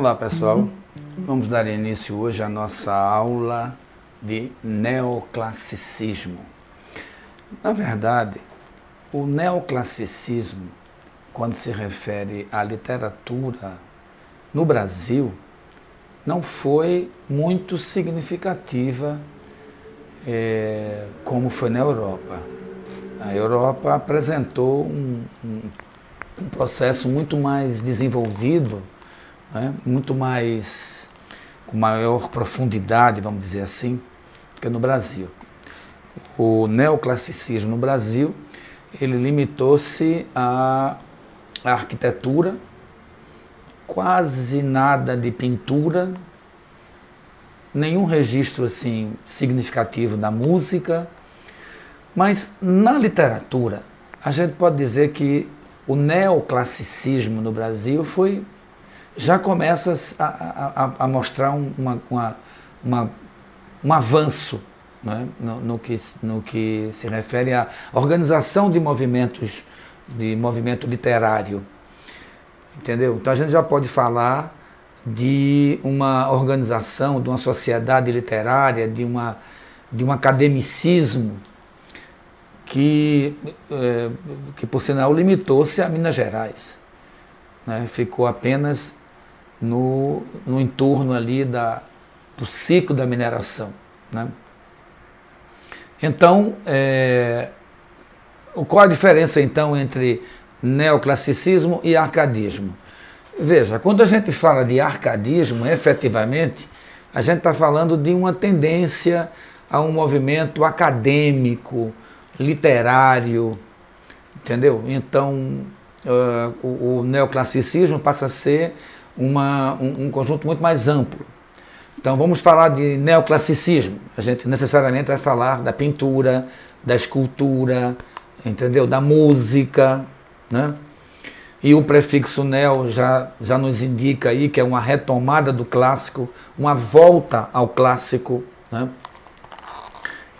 Olá pessoal, vamos dar início hoje à nossa aula de neoclassicismo. Na verdade, o neoclassicismo, quando se refere à literatura no Brasil, não foi muito significativa é, como foi na Europa. A Europa apresentou um, um, um processo muito mais desenvolvido né? muito mais, com maior profundidade, vamos dizer assim, que no Brasil. O neoclassicismo no Brasil, ele limitou-se à arquitetura, quase nada de pintura, nenhum registro assim significativo da música, mas na literatura a gente pode dizer que o neoclassicismo no Brasil foi já começa a, a, a mostrar uma, uma, uma, um avanço né? no, no, que, no que se refere à organização de movimentos, de movimento literário. Entendeu? Então a gente já pode falar de uma organização, de uma sociedade literária, de, uma, de um academicismo que, é, que por sinal, limitou-se a Minas Gerais. Né? Ficou apenas no, no entorno ali da, do ciclo da mineração. Né? Então, é, qual a diferença então entre neoclassicismo e arcadismo? Veja, quando a gente fala de arcadismo, efetivamente, a gente está falando de uma tendência a um movimento acadêmico, literário, entendeu? Então, uh, o, o neoclassicismo passa a ser uma, um, um conjunto muito mais amplo. Então vamos falar de neoclassicismo. A gente necessariamente vai falar da pintura, da escultura, entendeu? Da música, né? E o prefixo neo já, já nos indica aí que é uma retomada do clássico, uma volta ao clássico, né?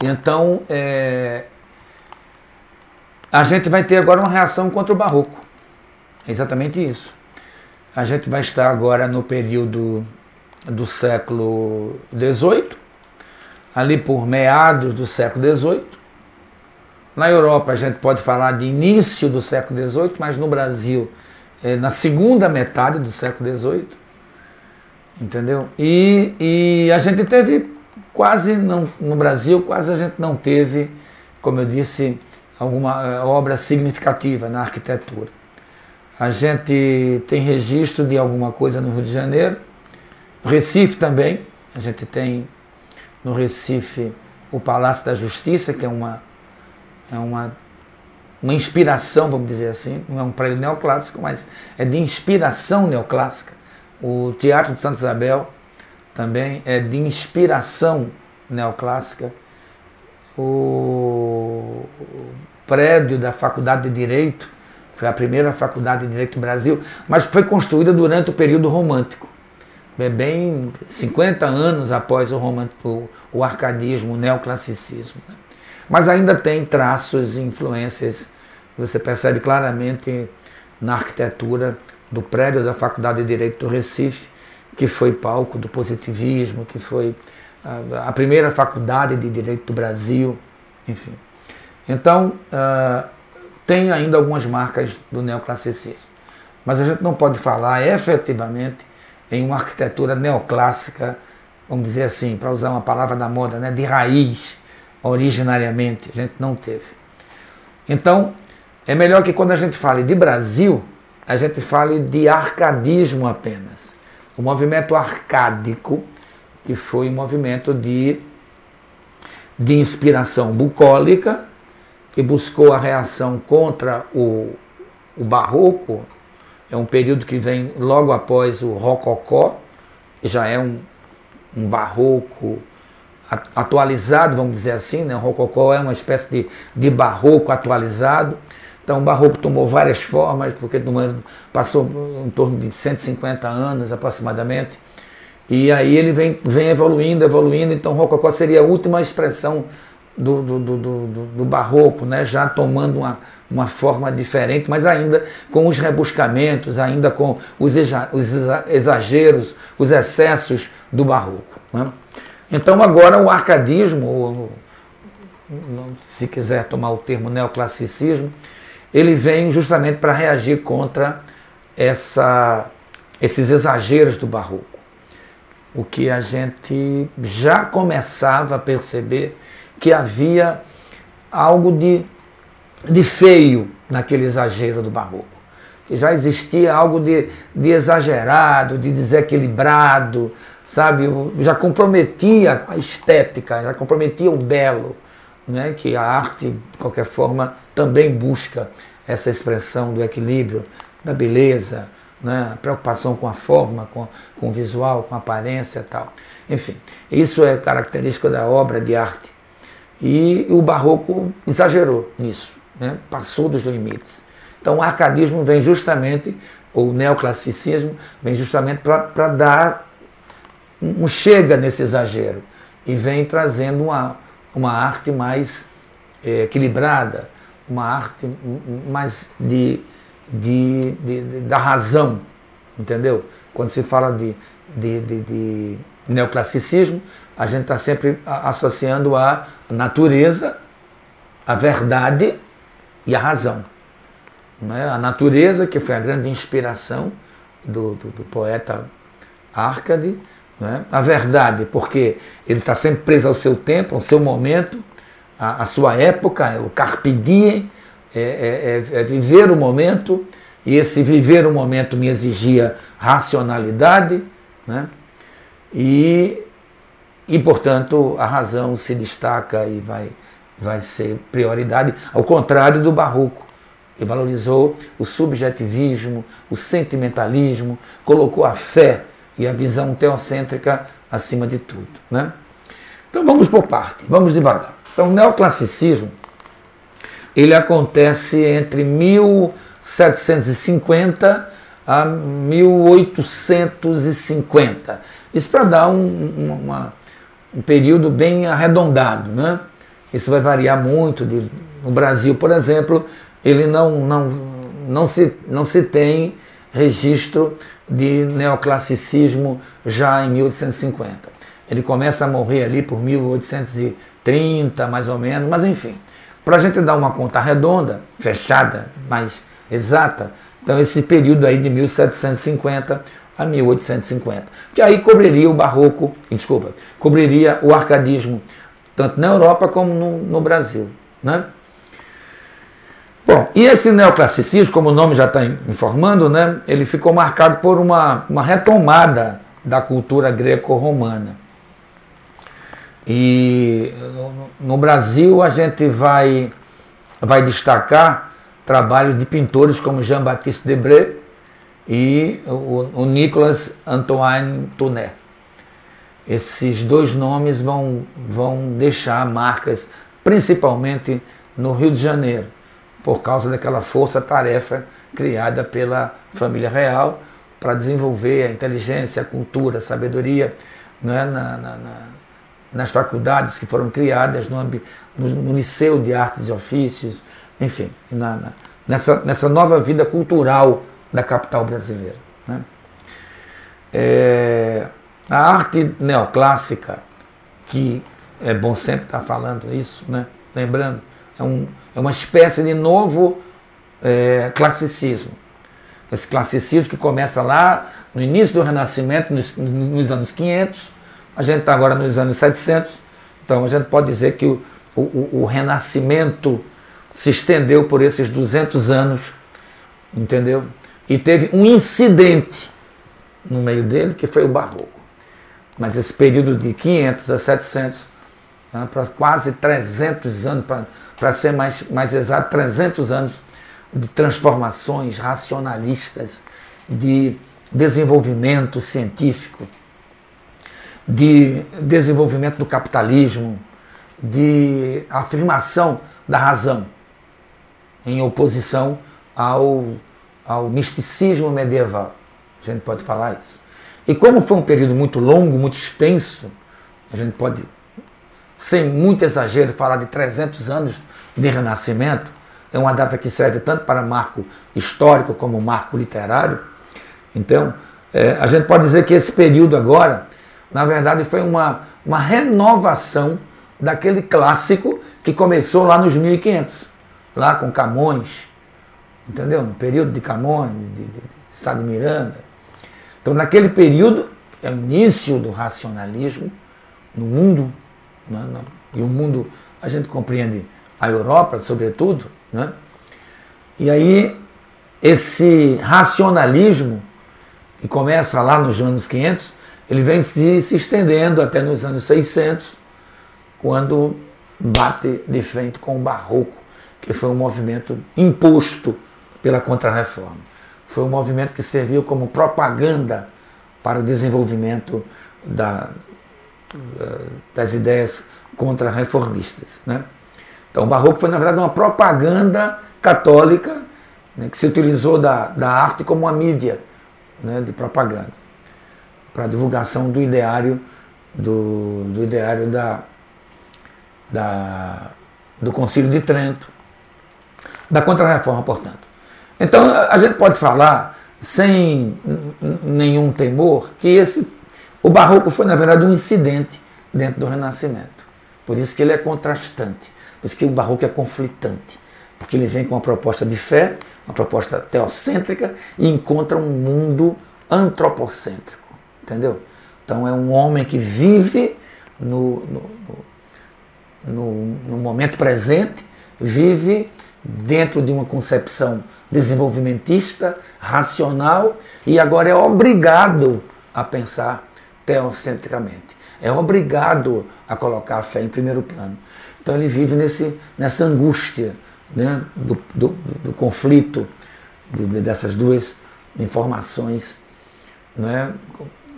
Então, é, a gente vai ter agora uma reação contra o barroco. É exatamente isso. A gente vai estar agora no período do século XVIII, ali por meados do século XVIII. Na Europa a gente pode falar de início do século XVIII, mas no Brasil é na segunda metade do século XVIII. Entendeu? E, e a gente teve quase não, no Brasil, quase a gente não teve, como eu disse, alguma eh, obra significativa na arquitetura. A gente tem registro de alguma coisa no Rio de Janeiro, Recife também. A gente tem no Recife o Palácio da Justiça, que é uma, é uma, uma inspiração, vamos dizer assim. Não é um prédio neoclássico, mas é de inspiração neoclássica. O Teatro de Santa Isabel também é de inspiração neoclássica. O prédio da Faculdade de Direito foi a primeira faculdade de Direito do Brasil, mas foi construída durante o período romântico. É bem 50 anos após o, o, o arcadismo, o neoclassicismo. Né? Mas ainda tem traços e influências, você percebe claramente na arquitetura do prédio da Faculdade de Direito do Recife, que foi palco do positivismo, que foi a, a primeira faculdade de Direito do Brasil, enfim. Então, uh, tem ainda algumas marcas do neoclassicismo. Mas a gente não pode falar efetivamente em uma arquitetura neoclássica, vamos dizer assim, para usar uma palavra da moda, né, de raiz, originariamente. A gente não teve. Então, é melhor que quando a gente fale de Brasil, a gente fale de arcadismo apenas. O movimento arcádico, que foi um movimento de, de inspiração bucólica, que buscou a reação contra o, o barroco, é um período que vem logo após o rococó, que já é um, um barroco atualizado, vamos dizer assim, né? o rococó é uma espécie de, de barroco atualizado, então o barroco tomou várias formas, porque passou em torno de 150 anos aproximadamente, e aí ele vem, vem evoluindo, evoluindo, então o rococó seria a última expressão do, do, do, do, barroco, né? já tomando uma, uma forma diferente, mas ainda com os rebuscamentos, ainda com os exageros, os excessos do barroco. Né? Então agora o arcadismo, se quiser tomar o termo neoclassicismo, ele vem justamente para reagir contra essa, esses exageros do barroco. O que a gente já começava a perceber que havia algo de, de feio naquele exagero do barroco. Que já existia algo de, de exagerado, de desequilibrado, sabe? Já comprometia a estética, já comprometia o belo, né? que a arte, de qualquer forma, também busca essa expressão do equilíbrio, da beleza, né? preocupação com a forma, com, com o visual, com a aparência e tal. Enfim, isso é característica da obra de arte e o barroco exagerou nisso, né? passou dos limites. Então o arcadismo vem justamente, ou o neoclassicismo, vem justamente para dar um chega nesse exagero e vem trazendo uma, uma arte mais é, equilibrada, uma arte mais de, de, de, de, da razão, entendeu? Quando se fala de, de, de, de neoclassicismo, a gente está sempre associando a natureza, a verdade e a razão. Né? A natureza, que foi a grande inspiração do, do, do poeta Arcade, né? a verdade, porque ele está sempre preso ao seu tempo, ao seu momento, à, sua época, o carpe diem, é, é, é, é viver o momento, e esse viver o momento me exigia racionalidade, né? e e, portanto, a razão se destaca e vai, vai ser prioridade, ao contrário do barroco, que valorizou o subjetivismo, o sentimentalismo, colocou a fé e a visão teocêntrica acima de tudo. Né? Então vamos por parte, vamos devagar. Então o neoclassicismo ele acontece entre 1750 a 1850. Isso para dar um, uma, um período bem arredondado. Né? Isso vai variar muito. De, no Brasil, por exemplo, ele não, não, não, se, não se tem registro de neoclassicismo já em 1850. Ele começa a morrer ali por 1830, mais ou menos, mas enfim. Para a gente dar uma conta redonda, fechada, mais exata, então esse período aí de 1750 a 1850, que aí cobriria o barroco, desculpa, cobriria o arcadismo, tanto na Europa como no, no Brasil. Né? Bom, e esse neoclassicismo, como o nome já está informando, né, ele ficou marcado por uma, uma retomada da cultura greco-romana. E no, Brasil a gente vai, vai destacar trabalhos de pintores como Jean-Baptiste Debré, e o, o Nicolas Antoine Tunet. Esses dois nomes vão, vão deixar marcas, principalmente no Rio de Janeiro, por causa daquela força-tarefa criada pela família real para desenvolver a inteligência, a cultura, a sabedoria né, na, na, na, nas faculdades que foram criadas no, no, no, Liceu de Artes e Ofícios, enfim, nessa, nessa nova vida cultural da capital brasileira. Né? É, a arte neoclássica, que é bom sempre estar falando isso, né? lembrando, é, um, é uma espécie de novo é, classicismo. Esse classicismo que começa lá no início do Renascimento, nos, nos anos 500, a gente está agora nos anos 700, então a gente pode dizer que o, o, o Renascimento se estendeu por esses 200 anos, entendeu? E teve um incidente no meio dele, que foi o barroco. Mas esse período de 500 a 700, né, para quase 300 anos, para ser mais, mais exato, 300 anos de transformações racionalistas, de desenvolvimento científico, de desenvolvimento do capitalismo, de afirmação da razão, em oposição ao ao misticismo medieval. A gente pode falar isso. E como foi um período muito longo, muito extenso, a gente pode sem muito exagero, falar de 300 anos de renascimento. É uma data que serve tanto para marco histórico como marco literário. Então, é, a gente pode dizer que esse período agora, na verdade, foi uma, uma renovação daquele clássico que começou lá nos 1500, lá com Camões, entendeu? No período de Camões, de, de, de Sá de Miranda. Então, naquele período, é o início do racionalismo no mundo, né? e o mundo, a gente compreende a Europa, sobretudo, né? e aí esse racionalismo, que começa lá nos anos 500, ele vem se, se estendendo até nos anos 600, quando bate de frente com o Barroco, que foi um movimento imposto pela Contra-Reforma. Foi um movimento que serviu como propaganda para o desenvolvimento da, das ideias contra-reformistas. Né? Então, o Barroco foi, na verdade, uma propaganda católica né, que se utilizou da, da arte como uma mídia né, de propaganda para a divulgação do ideário do, do ideário da, da, do Concílio de Trento, da Contra-Reforma, portanto. Então, a gente pode falar, sem nenhum temor, que esse, o Barroco foi, na verdade, um incidente dentro do Renascimento. Por isso que ele é contrastante, por isso que o Barroco é conflitante, porque ele vem com uma proposta de fé, uma proposta teocêntrica, e encontra um mundo antropocêntrico, entendeu? Então, é um homem que vive no, no, no no, no momento presente, vive dentro de uma concepção desenvolvimentista, racional, e agora é obrigado a pensar teocentricamente. É obrigado a colocar a fé em primeiro plano. Então ele vive nesse, nessa angústia né, do, do, do conflito de, dessas duas informações né,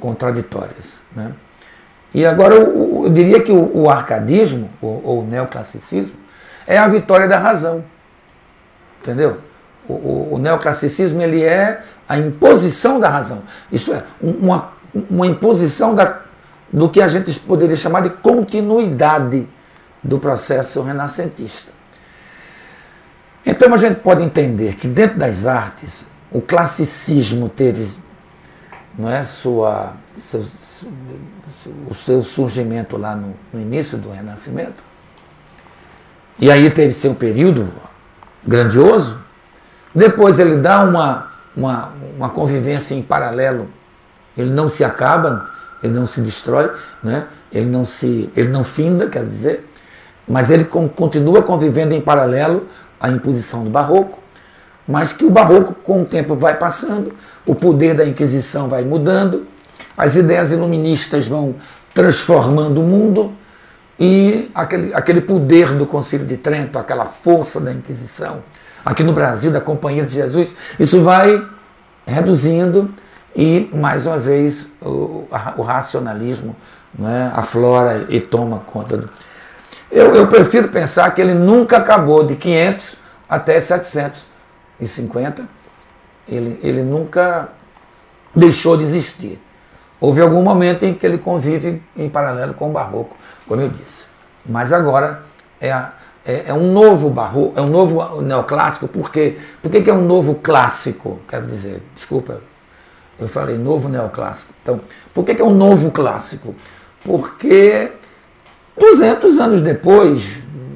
contraditórias. Né. E agora eu, eu diria que o, o arcadismo, ou, ou, o neoclassicismo, é a vitória da razão. Entendeu? O, o, o, neoclassicismo ele é a imposição da razão. Isso é, uma, uma imposição da, do que a gente poderia chamar de continuidade do processo renascentista. Então a gente pode entender que dentro das artes o classicismo teve não é, sua, seu, o seu surgimento lá no, no início do Renascimento. E aí teve seu período grandioso. Depois ele dá uma, uma, uma convivência em paralelo. Ele não se acaba, ele não se destrói, né? ele, não se, ele não finda, quer dizer, mas ele continua convivendo em paralelo à imposição do barroco, mas que o barroco, com o tempo, vai passando, o poder da Inquisição vai mudando, as ideias iluministas vão transformando o mundo e aquele, aquele poder do Concílio de Trento, aquela força da Inquisição, aqui no Brasil, da Companhia de Jesus, isso vai reduzindo e, mais uma vez, o, o racionalismo né, aflora e toma conta. Do... Eu, eu prefiro pensar que ele nunca acabou de 500 até 750. Ele, ele nunca deixou de existir. Houve algum momento em que ele convive em paralelo com o barroco, como eu disse. Mas agora é, a, é, é um novo barroco, é um novo neoclássico, por quê? Por que, que é um novo clássico? Quero dizer, desculpa, eu falei novo neoclássico. Então, por que, que é um novo clássico? Porque 200 anos depois,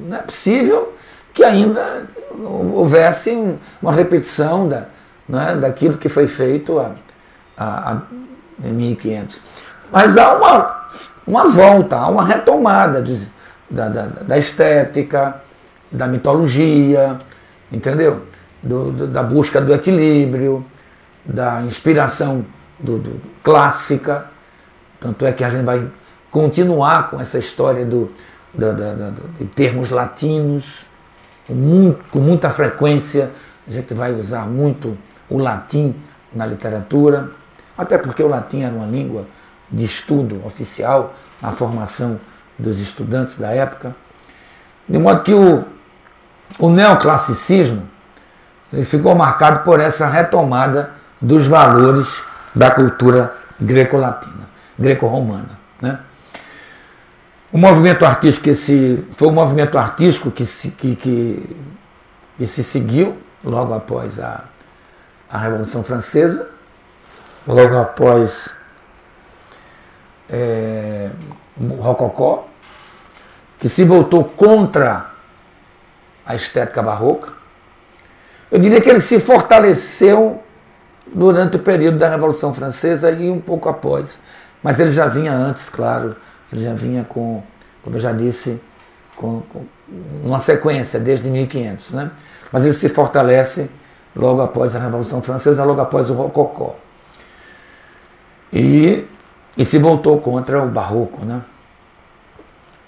não é possível que ainda houvesse uma repetição da, é, daquilo que foi feito há, há, em 1500. Mas há uma, uma volta, há uma retomada de, da, da, da, estética, da mitologia, entendeu? Do, do, da busca do equilíbrio, da inspiração do, do, clássica. Tanto é que a gente vai continuar com essa história do, da, da, de termos latinos, com, muito, com muita frequência. A gente vai usar muito o latim na literatura até porque o latim era uma língua de estudo oficial na formação dos estudantes da época. De modo que o, o neoclassicismo ele ficou marcado por essa retomada dos valores da cultura greco-latina, greco-romana. Né? O movimento artístico que se, foi um movimento artístico que se, que, que, que se seguiu logo após a, a Revolução Francesa, logo após é, o Rococó, que se voltou contra a estética barroca. Eu diria que ele se fortaleceu durante o período da Revolução Francesa e um pouco após. Mas ele já vinha antes, claro, ele já vinha com, como eu já disse, com, com uma sequência desde 1500. Né? Mas ele se fortalece logo após a Revolução Francesa, logo após o Rococó. E, e se voltou contra o Barroco, né?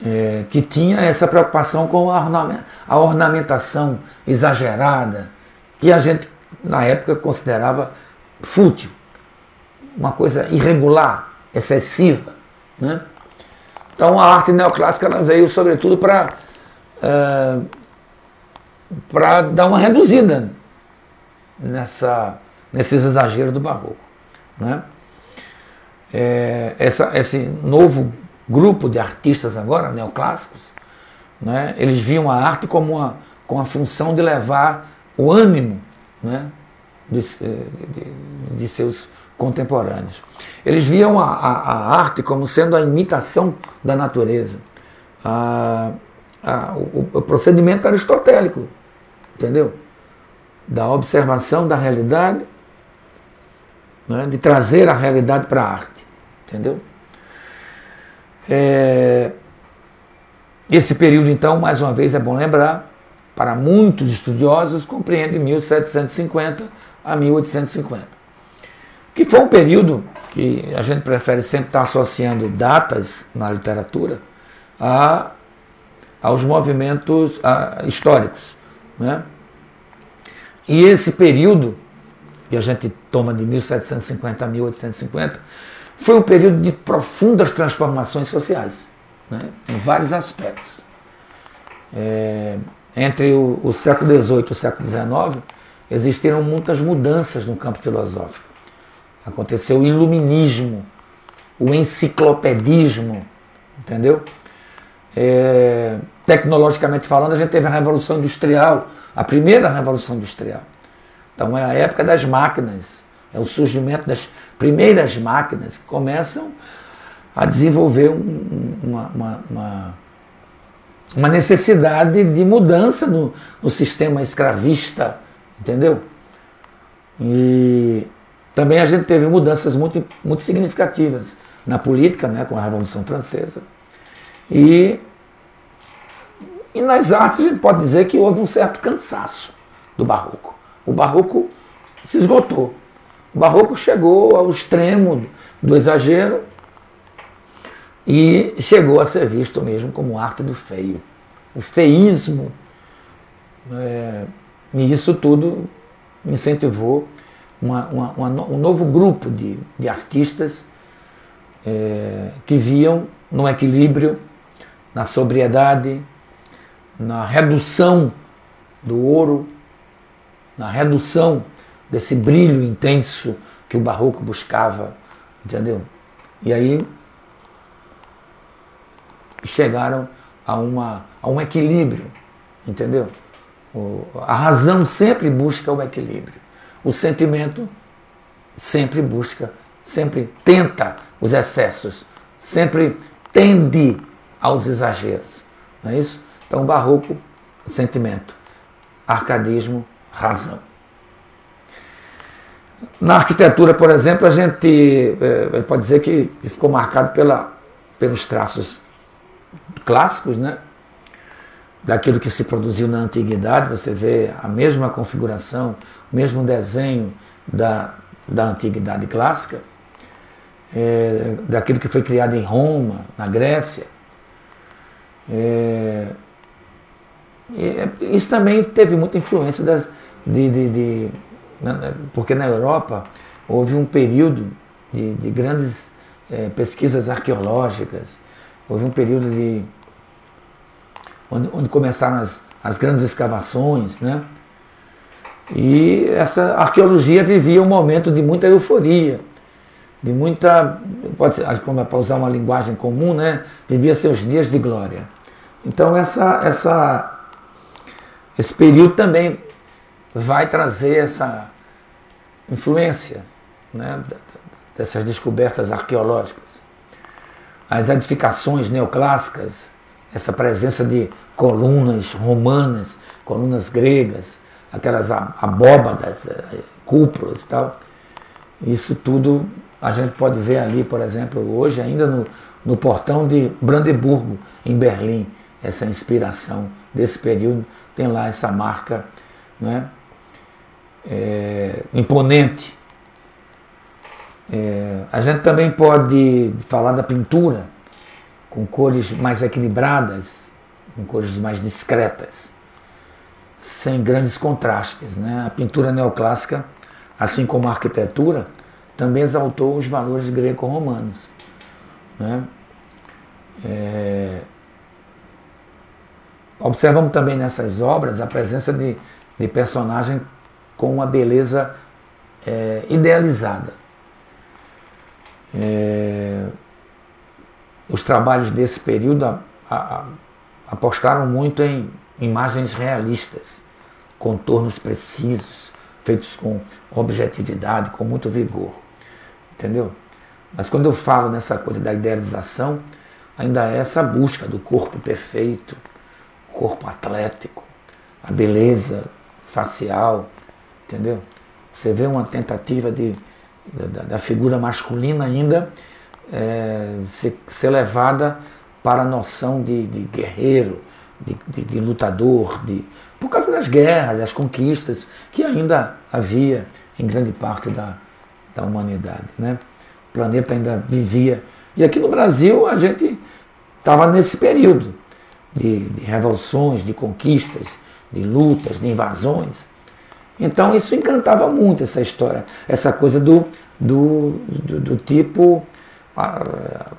É, que tinha essa preocupação com a ornamentação exagerada, que a gente, na época, considerava fútil, uma coisa irregular, excessiva. Né? Então a arte neoclássica ela veio sobretudo para uh, para dar uma reduzida nessa, nesses exageros do barroco. Né? É, essa, esse novo grupo de artistas agora, neoclássicos, né, eles viam a arte como uma, com a função de levar o ânimo né, de, de, de seus contemporâneos. Eles viam a, a, a, arte como sendo a imitação da natureza. A, o, o, procedimento aristotélico, entendeu? Da observação da realidade, né? de trazer a realidade para a arte, entendeu? É, esse período, então, mais uma vez é bom lembrar, para muitos estudiosos, compreende 1750 a 1850. Que foi um período que a gente prefere sempre estar associando datas na literatura a, aos movimentos a, históricos. Né? E esse período, que a gente toma de 1750 a 1850, foi um período de profundas transformações sociais, né? em vários aspectos. É, entre o, o século XVIII e o século XIX, existiram muitas mudanças no campo filosófico. Aconteceu o iluminismo, o enciclopedismo, entendeu? É, tecnologicamente falando, a gente teve a Revolução Industrial, a primeira Revolução Industrial. Então é a época das máquinas, é o surgimento das primeiras máquinas que começam a desenvolver um, uma, uma, uma uma necessidade de mudança no, no sistema escravista, entendeu? E também a gente teve mudanças muito, muito significativas na política, né, com a Revolução Francesa. E, e nas artes a gente pode dizer que houve um certo cansaço do barroco. O barroco se esgotou. O barroco chegou ao extremo do exagero e chegou a ser visto mesmo como arte do feio. O feísmo. É, e isso tudo incentivou uma, uma, uma, um novo grupo de, de artistas é, que viam no equilíbrio, na sobriedade, na redução do ouro, na redução desse brilho intenso que o barroco buscava, entendeu? E aí chegaram a, uma, a um equilíbrio, entendeu? O, a razão sempre busca o equilíbrio. O sentimento sempre busca, sempre tenta os excessos, sempre tende aos exageros. Não é isso? Então, barroco, sentimento. Arcadismo, razão. Na arquitetura, por exemplo, a gente é, pode dizer que ficou marcado pela, pelos traços clássicos, né? daquilo que se produziu na antiguidade, você vê a mesma configuração, o mesmo desenho da, da antiguidade clássica, é, daquilo que foi criado em Roma, na Grécia. É, isso também teve muita influência das, de, de, de, porque na Europa houve um período de, de grandes é, pesquisas arqueológicas, Houve um período de. onde, onde começaram as, as grandes escavações, né? E essa arqueologia vivia um momento de muita euforia. de muita, pode ser, como é para usar uma linguagem comum, né? Vivia seus dias de glória. Então essa, essa, esse período também vai trazer essa influência né, dessas descobertas arqueológicas. As edificações neoclássicas, essa presença de colunas romanas, colunas gregas, aquelas abóbadas, eh, cúpulas e tal. Isso tudo a gente pode ver ali, por exemplo, hoje ainda no, no portão de Brandeburgo, em Berlim, essa inspiração desse período, tem lá essa marca né, é, imponente. É, a gente também pode falar da pintura com cores mais equilibradas, com cores mais discretas, sem grandes contrastes. Né? A pintura neoclássica, assim como a arquitetura, também exaltou os valores greco-romanos. Né? É... Observamos também nessas obras a presença de, de personagens com uma beleza é, idealizada. É, os trabalhos desse período a, a, apostaram muito em imagens realistas, contornos precisos, feitos com objetividade, com muito vigor. Entendeu? Mas quando eu falo nessa coisa da idealização, ainda é essa busca do corpo perfeito, corpo atlético, a beleza facial, entendeu? Você vê uma tentativa de, da, da figura masculina ainda é, ser, ser, levada para a noção de, de guerreiro, de, de, de, lutador, de, por causa das guerras, das conquistas que ainda havia em grande parte da, da humanidade. Né? O planeta ainda vivia. E aqui no Brasil a gente estava nesse período de, de revoluções, de conquistas, de lutas, de invasões. Então isso encantava muito essa história, essa coisa do, do, do, do tipo uh,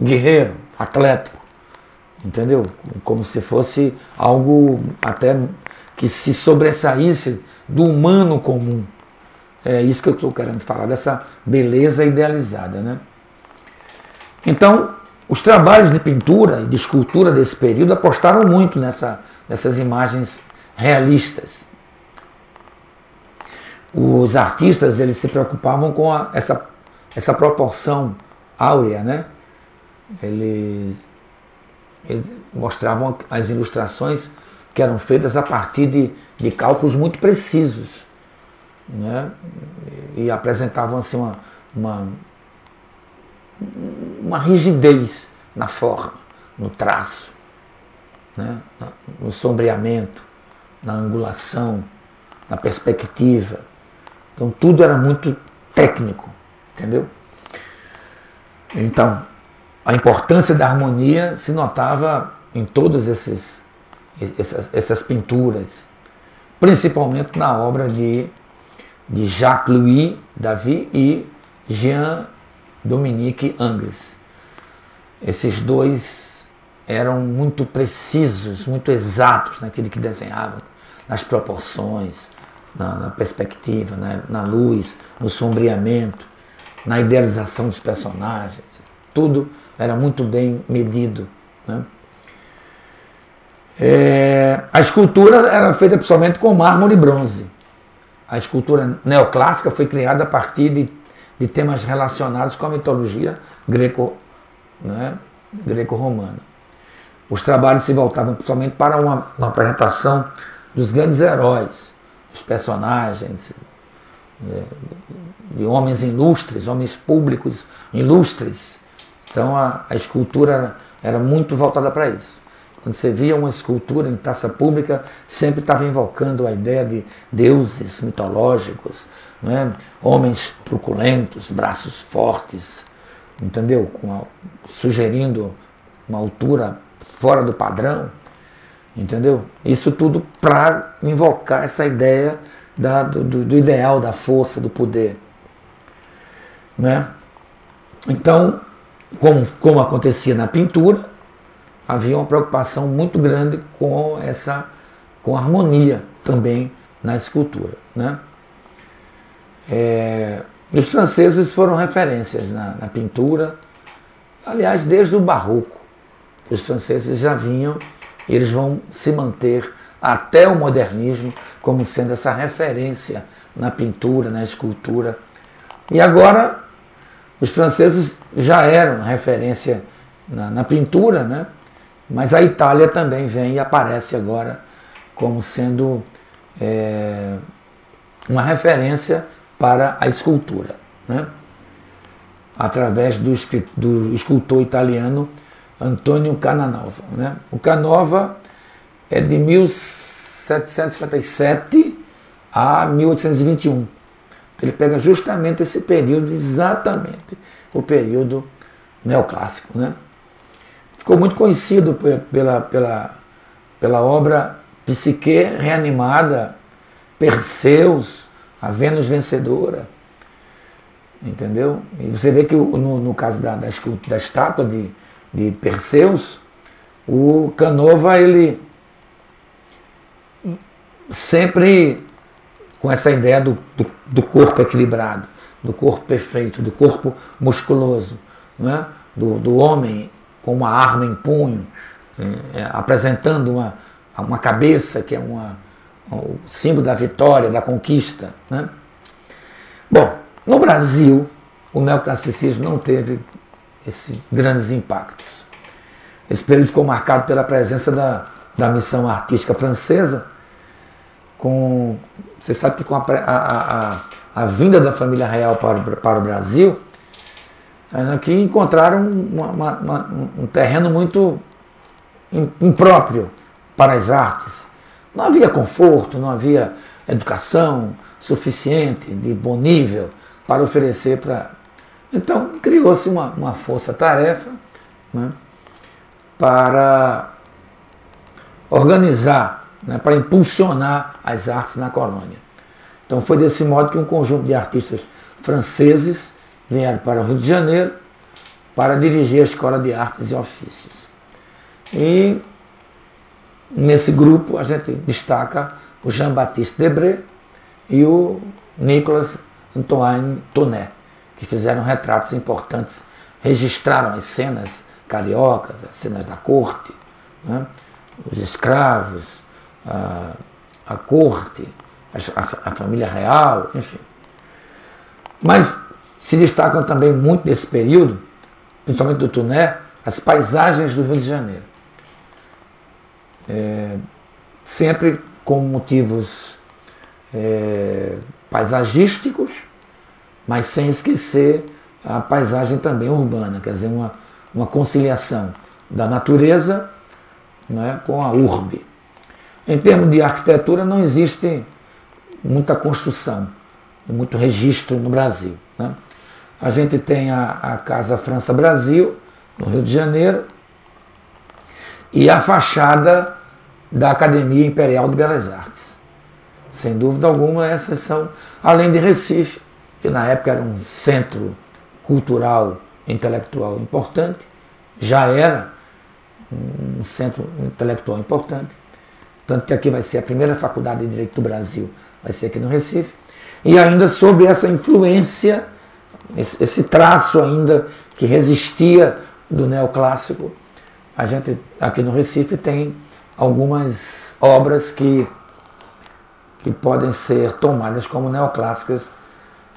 guerreiro, atlético, entendeu? Como se fosse algo até que se sobressaísse do humano comum. É isso que eu estou querendo falar, dessa beleza idealizada. Né? Então, os trabalhos de pintura e de escultura desse período apostaram muito nessa, nessas imagens realistas os artistas eles se preocupavam com a, essa, essa proporção áurea, né? Eles, eles, mostravam as ilustrações que eram feitas a partir de, de cálculos muito precisos, né? E apresentavam assim uma, uma, uma rigidez na forma, no traço, né? no sombreamento, na angulação, na perspectiva então tudo era muito técnico, entendeu? Então, a importância da harmonia se notava em todas essas, essas pinturas, principalmente na obra de, de Jacques-Louis David e Jean-Dominique Ingres. Esses dois eram muito precisos, muito exatos naquilo que desenhavam, nas proporções, na, na perspectiva, né? na luz, no sombreamento, na idealização dos personagens. Tudo era muito bem medido. Né? É, a escultura era feita principalmente com mármore e bronze. A escultura neoclássica foi criada a partir de, de temas relacionados com a mitologia greco, né, greco-romana. Os trabalhos se voltavam principalmente para uma, uma apresentação dos grandes heróis, os personagens, né, de homens ilustres, homens públicos ilustres. Então a, a escultura era, muito voltada para isso. Quando você via uma escultura em praça pública, sempre estava invocando a ideia de deuses mitológicos, né? homens truculentos, braços fortes, entendeu? A, sugerindo uma altura fora do padrão. Entendeu? Isso tudo para invocar essa ideia da, do, do, ideal, da força, do poder. Né? Então, como, como acontecia na pintura, havia uma preocupação muito grande com essa com harmonia também na escultura. Né? É, os franceses foram referências na, na pintura, aliás, desde o barroco. Os franceses já vinham, eles vão se manter até o modernismo como sendo essa referência na pintura, na escultura. E agora os franceses já eram referência na, na pintura, né? mas a Itália também vem e aparece agora como sendo é, uma referência para a escultura, né? através do, do escultor italiano Antonio Cananova. Né? O Canova é de 1757 a 1821. Ele pega justamente esse período, exatamente o período neoclássico. Né? Ficou muito conhecido pela, pela, pela obra Psique Reanimada, Perseus, a Vênus Vencedora. Entendeu? E você vê que no, no caso da, da, da estátua de, de Perseus, o Canova, ele sempre com essa ideia do, do, do, corpo equilibrado, do corpo perfeito, do corpo musculoso, né? do, do homem com uma arma em punho, é, apresentando uma, uma cabeça que é uma, o símbolo da vitória, da conquista. Né? Bom, no Brasil, o neoclassicismo não teve esses grandes impactos. Esse período ficou marcado pela presença da, da missão artística francesa, com, você sabe que com a, a, a, a vinda da família real para, para o Brasil, aqui encontraram uma, uma, uma, um terreno muito impróprio para as artes. Não havia conforto, não havia educação suficiente, de bom nível, para oferecer para. Então, criou-se uma, uma força-tarefa né, para organizar, né, para impulsionar as artes na colônia. Então, foi desse modo que um conjunto de artistas franceses vieram para o Rio de Janeiro para dirigir a Escola de Artes e Ofícios. E nesse grupo a gente destaca o Jean-Baptiste Debré e o Nicolas Antoine Tonet, que fizeram retratos importantes, registraram as cenas cariocas, as cenas da corte, né? os escravos, a, a corte, a, a, família real, enfim. Mas se destacam também muito desse período, principalmente do Tuné, as paisagens do Rio de Janeiro. É, sempre com motivos é, paisagísticos, mas sem esquecer a paisagem também urbana, quer dizer, uma, uma conciliação da natureza né, com a urbe. Em termos de arquitetura, não existe muita construção, muito registro no Brasil. Né? A gente tem a, a Casa França Brasil, no Rio de Janeiro, e a fachada da Academia Imperial de Belas Artes. Sem dúvida alguma, essas são, além de Recife, que na época era um centro cultural, intelectual importante, já era um centro intelectual importante, tanto que aqui vai ser a primeira faculdade de Direito do Brasil, vai ser aqui no Recife, e ainda sob essa influência esse traço ainda que resistia do neoclássico. A gente aqui no Recife tem algumas obras que, que podem ser tomadas como neoclássicas,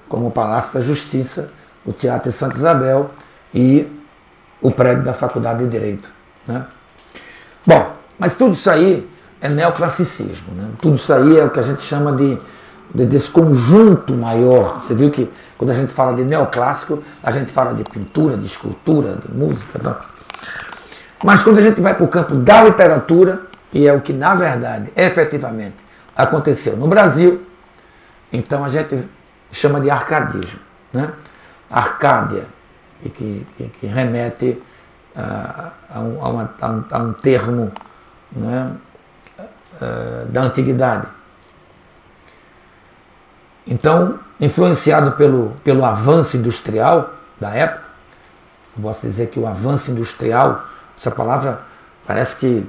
como o Palácio da Justiça, o Teatro de Santa Isabel e o prédio da Faculdade de Direito. Né? Bom, mas tudo isso aí é neoclassicismo. Né? Tudo isso aí é o que a gente chama de desse conjunto maior. Você viu que quando a gente fala de neoclássico, a gente fala de pintura, de escultura, de música. Tá? Mas quando a gente vai para o campo da literatura, e é o que na verdade, efetivamente, aconteceu no Brasil, então a gente chama de arcadismo. Né? Arcádia, que, que, que remete a, a, um, uma, a, um, a um termo né, da antiguidade. Então, influenciado pelo, pelo avanço industrial da época, eu posso dizer que o avanço industrial, essa palavra parece que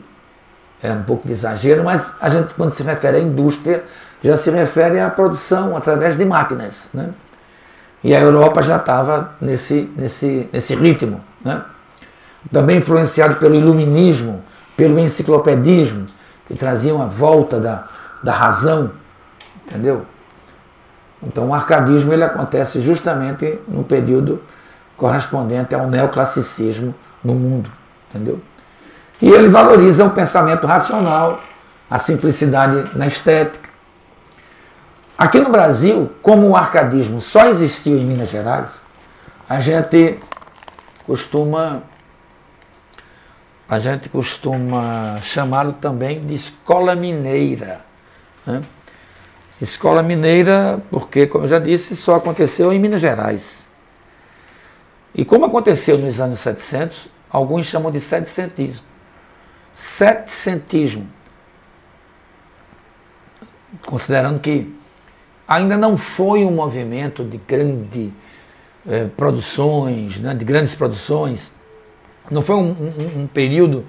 é um pouco de exagero, mas a gente, quando se refere à indústria, já se refere à produção através de máquinas. Né? E a Europa já estava nesse, nesse, nesse ritmo. Né? Também influenciado pelo iluminismo, pelo enciclopedismo, que traziam a volta da, da razão, entendeu? Então o arcadismo ele acontece justamente no período correspondente ao neoclassicismo no mundo, entendeu? E ele valoriza o pensamento racional, a simplicidade na estética. Aqui no Brasil, como o arcadismo só existiu em Minas Gerais, a gente costuma a gente costuma chamá-lo também de escola mineira. Né? Escola mineira, porque, como eu já disse, só aconteceu em Minas Gerais. E como aconteceu nos anos 700, alguns chamam de setecentismo. Setecentismo. Considerando que ainda não foi um movimento de grandes eh, produções, né, de grandes produções, não foi um, um, um período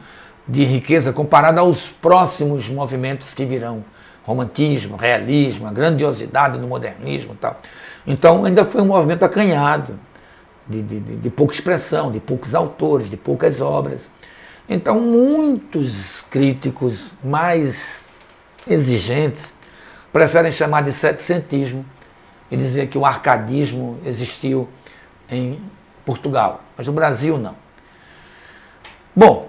de riqueza comparado aos próximos movimentos que virão romantismo, realismo, a grandiosidade do modernismo e tal. Então ainda foi um movimento acanhado, de, de, de, pouca expressão, de poucos autores, de poucas obras. Então muitos críticos mais exigentes preferem chamar de setecentismo e dizer que o arcadismo existiu em Portugal, mas no Brasil não. Bom,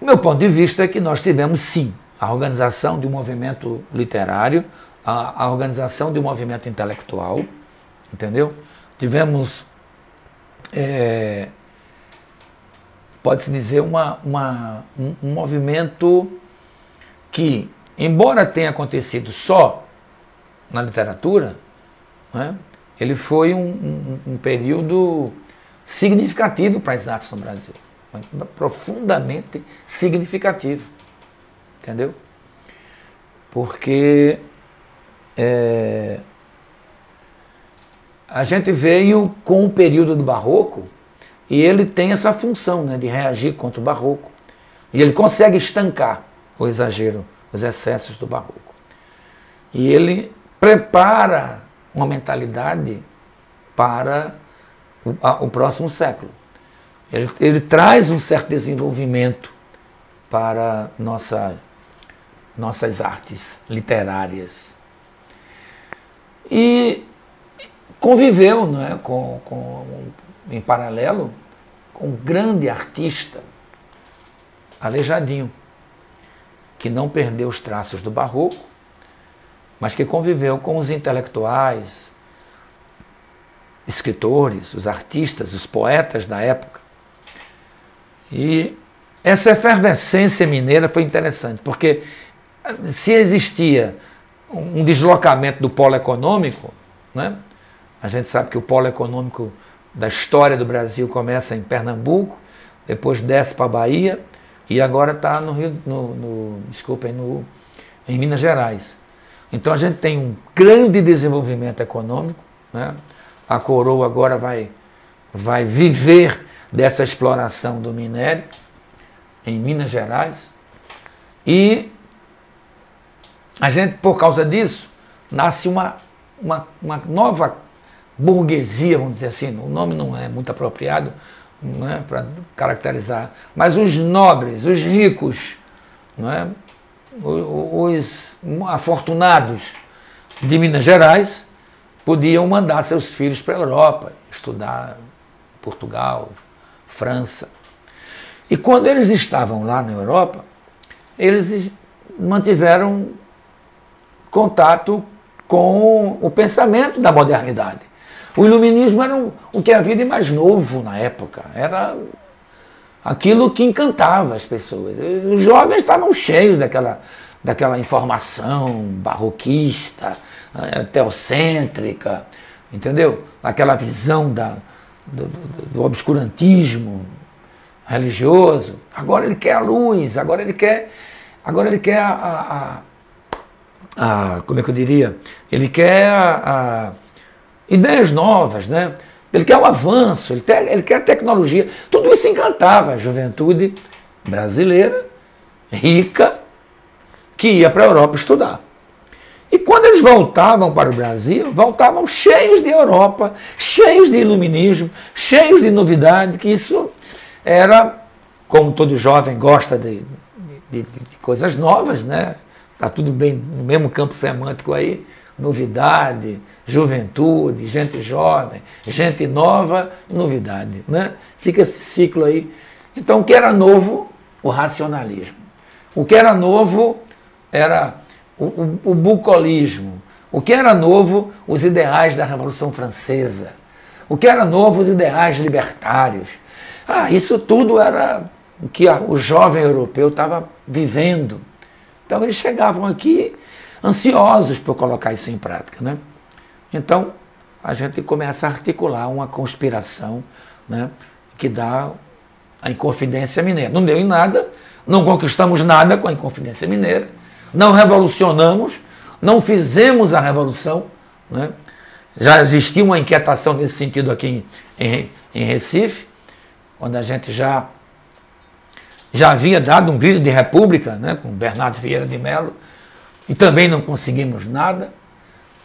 meu ponto de vista é que nós tivemos sim a organização de um movimento literário, a, a organização de um movimento intelectual, entendeu? Tivemos, é, pode-se dizer, uma, uma, um, um movimento que, embora tenha acontecido só na literatura, né, ele foi um, um, um período significativo para as artes no Brasil profundamente significativo. Entendeu? Porque é, a gente veio com o período do barroco e ele tem essa função né, de reagir contra o barroco. E ele consegue estancar o exagero, os excessos do barroco. E ele prepara uma mentalidade para o, a, o próximo século. Ele, ele traz um certo desenvolvimento para nossa, nossas artes literárias. E conviveu não é, com, com, em paralelo com um grande artista, Aleijadinho, que não perdeu os traços do barroco, mas que conviveu com os intelectuais, escritores, os artistas, os poetas da época. E essa efervescência mineira foi interessante, porque se existia um deslocamento do polo econômico, né? a gente sabe que o polo econômico da história do Brasil começa em Pernambuco, depois desce para a Bahia e agora está no Rio, no, no, desculpem, no, em Minas Gerais. Então a gente tem um grande desenvolvimento econômico, né? a coroa agora vai, vai viver dessa exploração do minério em Minas Gerais. E a gente, por causa disso, nasce uma, uma, uma nova burguesia, vamos dizer assim, o nome não é muito apropriado é, para caracterizar, mas os nobres, os ricos, não é? Os afortunados de Minas Gerais podiam mandar seus filhos para a Europa, estudar Portugal, França. E quando eles estavam lá na Europa, eles mantiveram contato com o pensamento da modernidade. O iluminismo era o que havia de mais novo na época, era aquilo que encantava as pessoas. Os jovens estavam cheios daquela, daquela informação barroquista, eh, teocêntrica, entendeu? Aquela visão da, do, do, do obscurantismo religioso. Agora ele quer a luz, agora ele quer, agora ele quer a, a, a como é que eu diria? Ele quer a, ideias novas, né? Ele quer o avanço, ele, quer, ele quer a tecnologia. Tudo isso encantava a juventude brasileira, rica, que ia para a Europa estudar. E quando eles voltavam para o Brasil, voltavam cheios de Europa, cheios de iluminismo, cheios de novidade, que isso era, como todo jovem gosta de, de, de coisas novas, né? Está tudo bem no mesmo campo semântico aí, novidade, juventude, gente jovem, gente nova, novidade, né? Fica esse ciclo aí. Então, o que era novo? O racionalismo. O que era novo era o, o, o bucolismo. O que era novo? Os ideais da Revolução Francesa. O que era novo? Os ideais libertários. Ah, isso tudo era o que o jovem europeu estava vivendo. Então eles chegavam aqui ansiosos por colocar isso em prática. Né? Então a gente começa a articular uma conspiração né, que dá a Inconfidência Mineira. Não deu em nada, não conquistamos nada com a Inconfidência Mineira, não revolucionamos, não fizemos a revolução. Né? Já existia uma inquietação nesse sentido aqui em, em, em Recife, quando a gente já, já havia dado um grito de república né, com Bernardo Vieira de Mello, e também não conseguimos nada.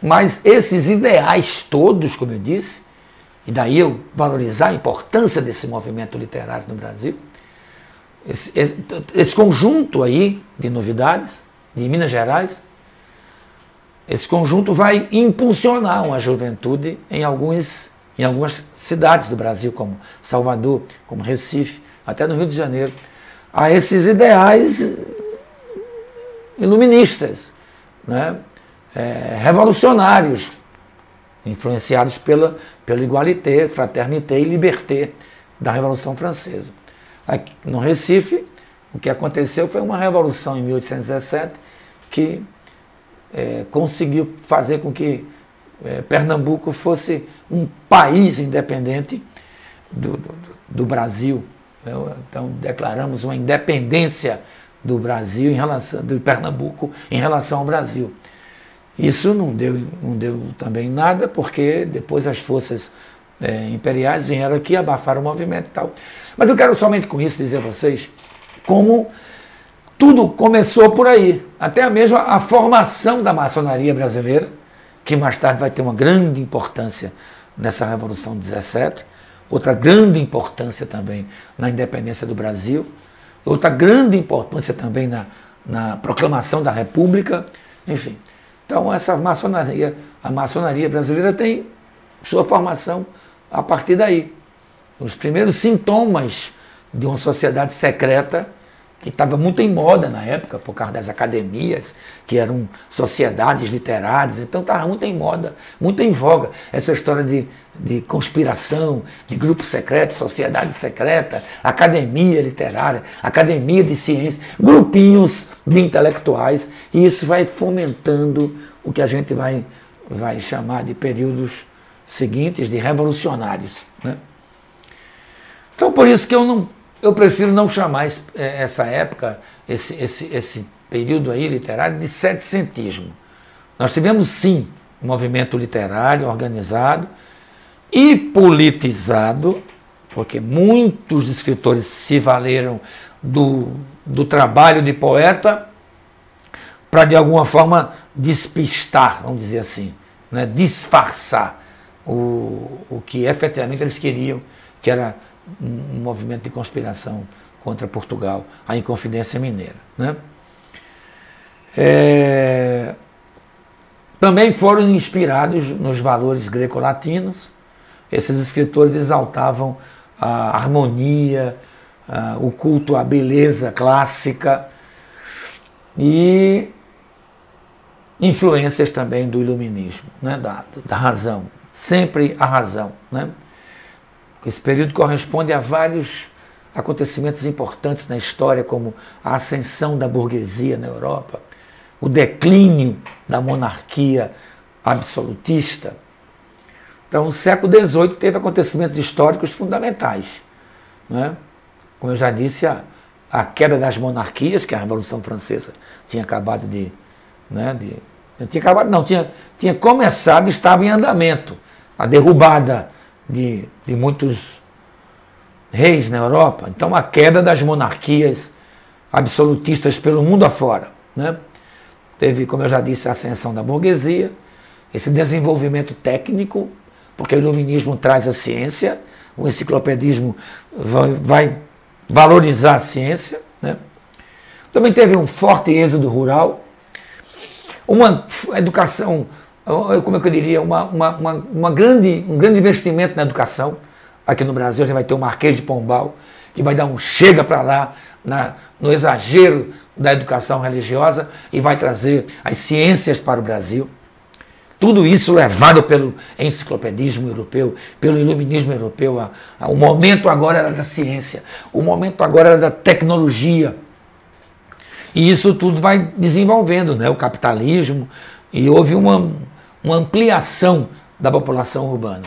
Mas esses ideais todos, como eu disse, e daí eu valorizar a importância desse movimento literário no Brasil, esse, esse, esse conjunto aí de novidades, de Minas Gerais, esse conjunto vai impulsionar uma juventude em, alguns, em algumas cidades do Brasil, como Salvador, como Recife, até no Rio de Janeiro, a esses ideais iluministas, né? É, revolucionários, influenciados pela, pelo igualité, fraternité e liberté da Revolução Francesa. Aqui, no Recife, o que aconteceu foi uma revolução em 1817 que é, conseguiu fazer com que é, Pernambuco fosse um país independente do, do, do Brasil. Então declaramos uma independência do Brasil em relação do Pernambuco em relação ao Brasil. Isso não deu, não deu também nada, porque depois as forças é, imperiais vieram aqui abafar o movimento e tal. Mas eu quero somente com isso dizer a vocês como tudo começou por aí. Até a mesma a formação da maçonaria brasileira, que mais tarde vai ter uma grande importância nessa Revolução 17, outra grande importância também na independência do Brasil, outra grande importância também na, na proclamação da República, enfim. Então essa maçonaria, a maçonaria brasileira tem sua formação a partir daí. Os primeiros sintomas de uma sociedade secreta que estava muito em moda na época, por causa das academias, que eram sociedades literárias, então estava muito em moda, muito em voga essa história de, de conspiração, de grupo secreto, sociedade secreta, academia literária, academia de ciência, grupinhos de intelectuais, e isso vai fomentando o que a gente vai, vai chamar de períodos seguintes de revolucionários. Né? Então, por isso que eu não eu prefiro não chamar é, essa época, esse, esse, esse período aí literário, de setecentismo. Nós tivemos sim um movimento literário organizado e politizado, porque muitos escritores se valeram do, do trabalho de poeta para de alguma forma despistar, vamos dizer assim, né, disfarçar o, o que efetivamente eles queriam, que era um movimento de conspiração contra Portugal, a Inconfidência Mineira. Né? É, também foram inspirados nos valores greco-latinos. Esses escritores exaltavam a harmonia, a, o culto à beleza clássica e influências também do iluminismo, né? da, da razão, sempre a razão. Né? Esse período corresponde a vários acontecimentos importantes na história, como a ascensão da burguesia na Europa, o declínio da monarquia absolutista. Então, o século XVIII teve acontecimentos históricos fundamentais. Né? Como eu já disse, a, a queda das monarquias, que a Revolução Francesa tinha acabado de. Né, de não tinha acabado, não, tinha, tinha começado, estava em andamento. A derrubada de, de muitos reis na Europa. Então, a queda das monarquias absolutistas pelo mundo afora. Né? teve, como eu já disse, a ascensão da burguesia, esse desenvolvimento técnico, porque o iluminismo traz a ciência, o enciclopedismo vai, vai valorizar a ciência. Né? Também teve um forte êxodo rural, uma educação, como é que eu diria, uma, uma, uma, uma, grande, um grande investimento na educação. Aqui no Brasil a gente vai ter o Marquês de Pombal, que vai dar um chega para lá na, no exagero da educação religiosa e vai trazer as ciências para o Brasil. Tudo isso levado pelo enciclopedismo europeu, pelo iluminismo europeu. A, a, o momento agora era da ciência, o momento agora era da tecnologia. E isso tudo vai desenvolvendo, né? o capitalismo, e houve uma, uma ampliação da população urbana.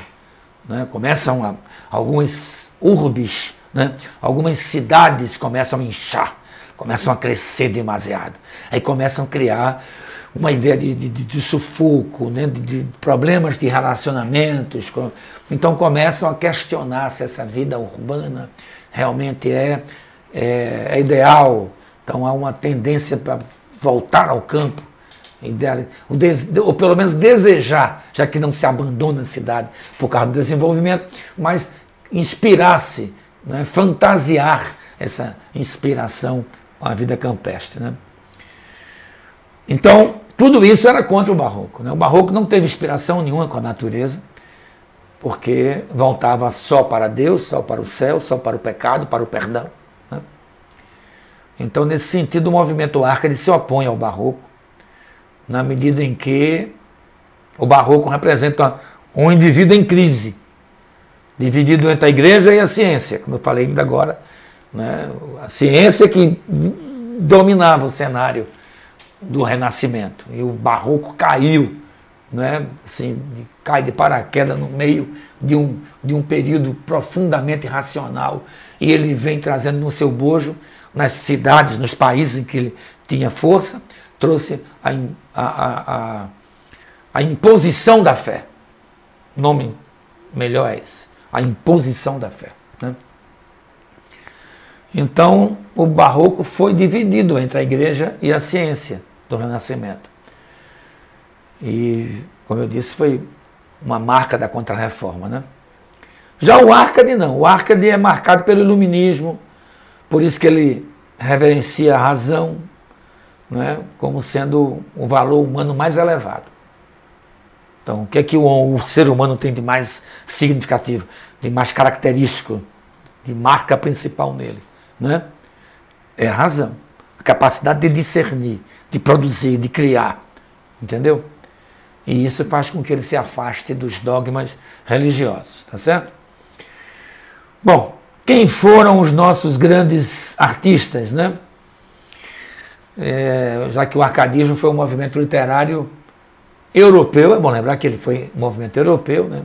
Né? Começam a, algumas urbes, né? algumas cidades começam a inchar, começam a crescer demasiado. Aí começam a criar uma ideia de, de, de sufoco, né? De, de, problemas de relacionamentos. Então começam a questionar se essa vida urbana realmente é, é, é ideal. Então há uma tendência para voltar ao campo, ou pelo menos desejar, já que não se abandona a cidade por causa do desenvolvimento, mas inspirar-se, né? fantasiar essa inspiração com a vida campestre. Né? Então, tudo isso era contra o barroco. Né? O barroco não teve inspiração nenhuma com a natureza, porque voltava só para Deus, só para o céu, só para o pecado, para o perdão. Né? Então, nesse sentido, o movimento Arcade se opõe ao barroco, na medida em que o barroco representa um indivíduo em crise, dividido entre a igreja e a ciência, como eu falei ainda agora. Né? A ciência que dominava o cenário do Renascimento. E o barroco caiu, né? assim, cai de paraquedas no meio de um, de um período profundamente irracional. E ele vem trazendo no seu bojo, nas cidades, nos países em que ele tinha força, trouxe a, a, a, a imposição da fé. Nome melhor é esse. A imposição da fé. Né? Então, o barroco foi dividido entre a igreja e a ciência do Renascimento. E, como eu disse, foi uma marca da Contra-Reforma. Né? Já o Arcade não. O Arcade é marcado pelo iluminismo, por isso que ele reverencia a razão né, como sendo o valor humano mais elevado. Então, o que é que o, o ser humano tem de mais significativo, de mais característico, de marca principal nele? Né? É a razão, a capacidade de discernir, de produzir, de criar. Entendeu? E isso faz com que ele se afaste dos dogmas religiosos, tá certo? Bom, quem foram os nossos grandes artistas, né? É, já que o arcadismo foi um movimento literário europeu, é bom lembrar que ele foi um movimento europeu, né?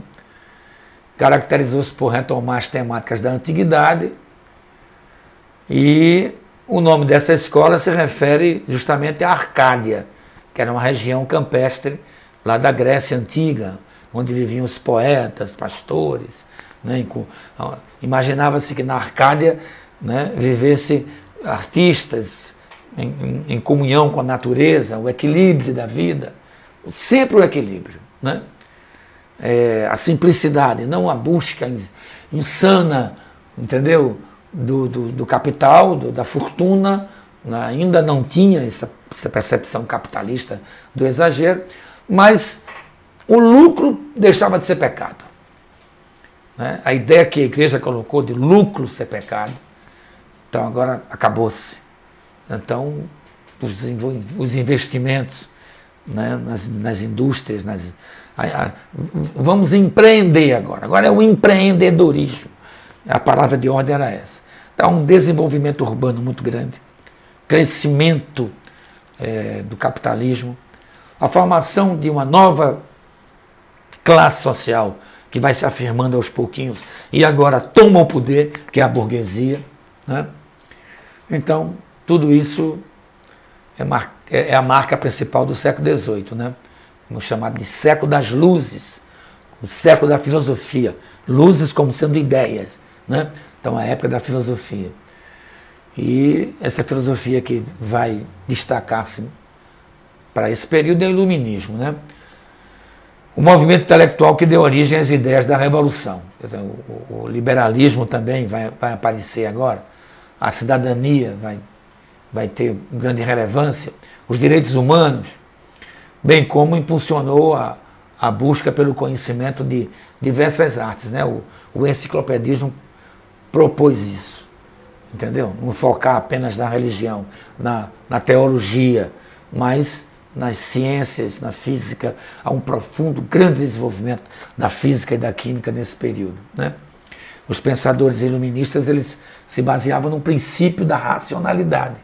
caracterizou-se por retomar as temáticas da antiguidade e o nome dessa escola se refere justamente à Arcádia, que era uma região campestre lá da Grécia Antiga, onde viviam os poetas, pastores. Né? Imaginava-se que na Arcádia né, vivesse artistas em, em, comunhão com a natureza, o equilíbrio da vida, sempre o equilíbrio. Né? É, a simplicidade, não a busca insana, entendeu? do, do, do capital, do, da fortuna, né? ainda não tinha essa, essa percepção capitalista do exagero, mas o lucro deixava de ser pecado. Né? A ideia que a igreja colocou de lucro ser pecado, então agora acabou-se. Então, os, os investimentos né? nas, nas indústrias, nas, a, a, vamos empreender agora. Agora é o empreendedorismo. A palavra de ordem era essa. Há um desenvolvimento urbano muito grande, crescimento é, do capitalismo, a formação de uma nova classe social que vai se afirmando aos pouquinhos e agora toma o poder, que é a burguesia. Né? Então, tudo isso é, mar... É, é a marca principal do século XVIII, né? Vamos chamar de século das luzes, o século da filosofia, luzes como sendo ideias. Né? Então, a época da filosofia. E essa filosofia que vai destacar-se para esse período é o iluminismo, né? O movimento intelectual que deu origem às ideias da revolução. O, liberalismo também vai, vai aparecer agora, a cidadania vai, vai ter grande relevância, os direitos humanos, bem como impulsionou a, a busca pelo conhecimento de diversas artes. Né? O, o enciclopedismo propôs isso, entendeu? Não focar apenas na religião, na, na teologia, mas nas ciências, na física, há um profundo, grande desenvolvimento da física e da química nesse período. Né? Os pensadores iluministas eles se baseavam no princípio da racionalidade.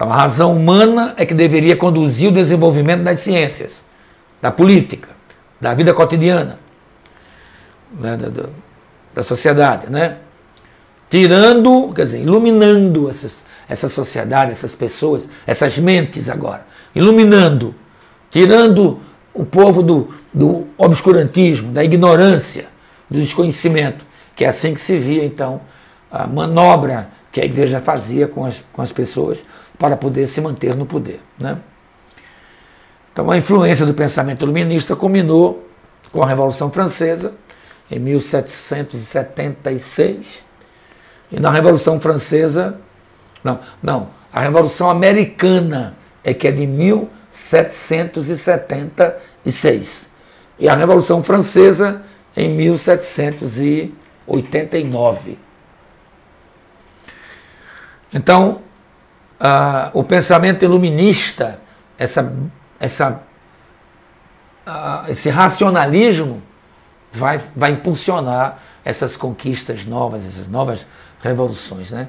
Então, a razão humana é que deveria conduzir o desenvolvimento das ciências, da política, da vida cotidiana, né, da, da, da sociedade, né? Tirando, quer dizer, iluminando essas, essa sociedade, essas pessoas, essas mentes agora, iluminando, tirando o povo do, do obscurantismo, da ignorância, do desconhecimento, que é assim que se via então a manobra que a igreja fazia com as, com as pessoas para poder se manter no poder. Né? Então a influência do pensamento iluminista culminou com a Revolução Francesa, em 1776, e na Revolução Francesa não, não. A Revolução Americana é que é de 1776. E a Revolução Francesa em 1789. Então, uh, o pensamento iluminista, essa, essa, uh, esse racionalismo, vai, vai impulsionar essas conquistas novas, essas novas revoluções. Né?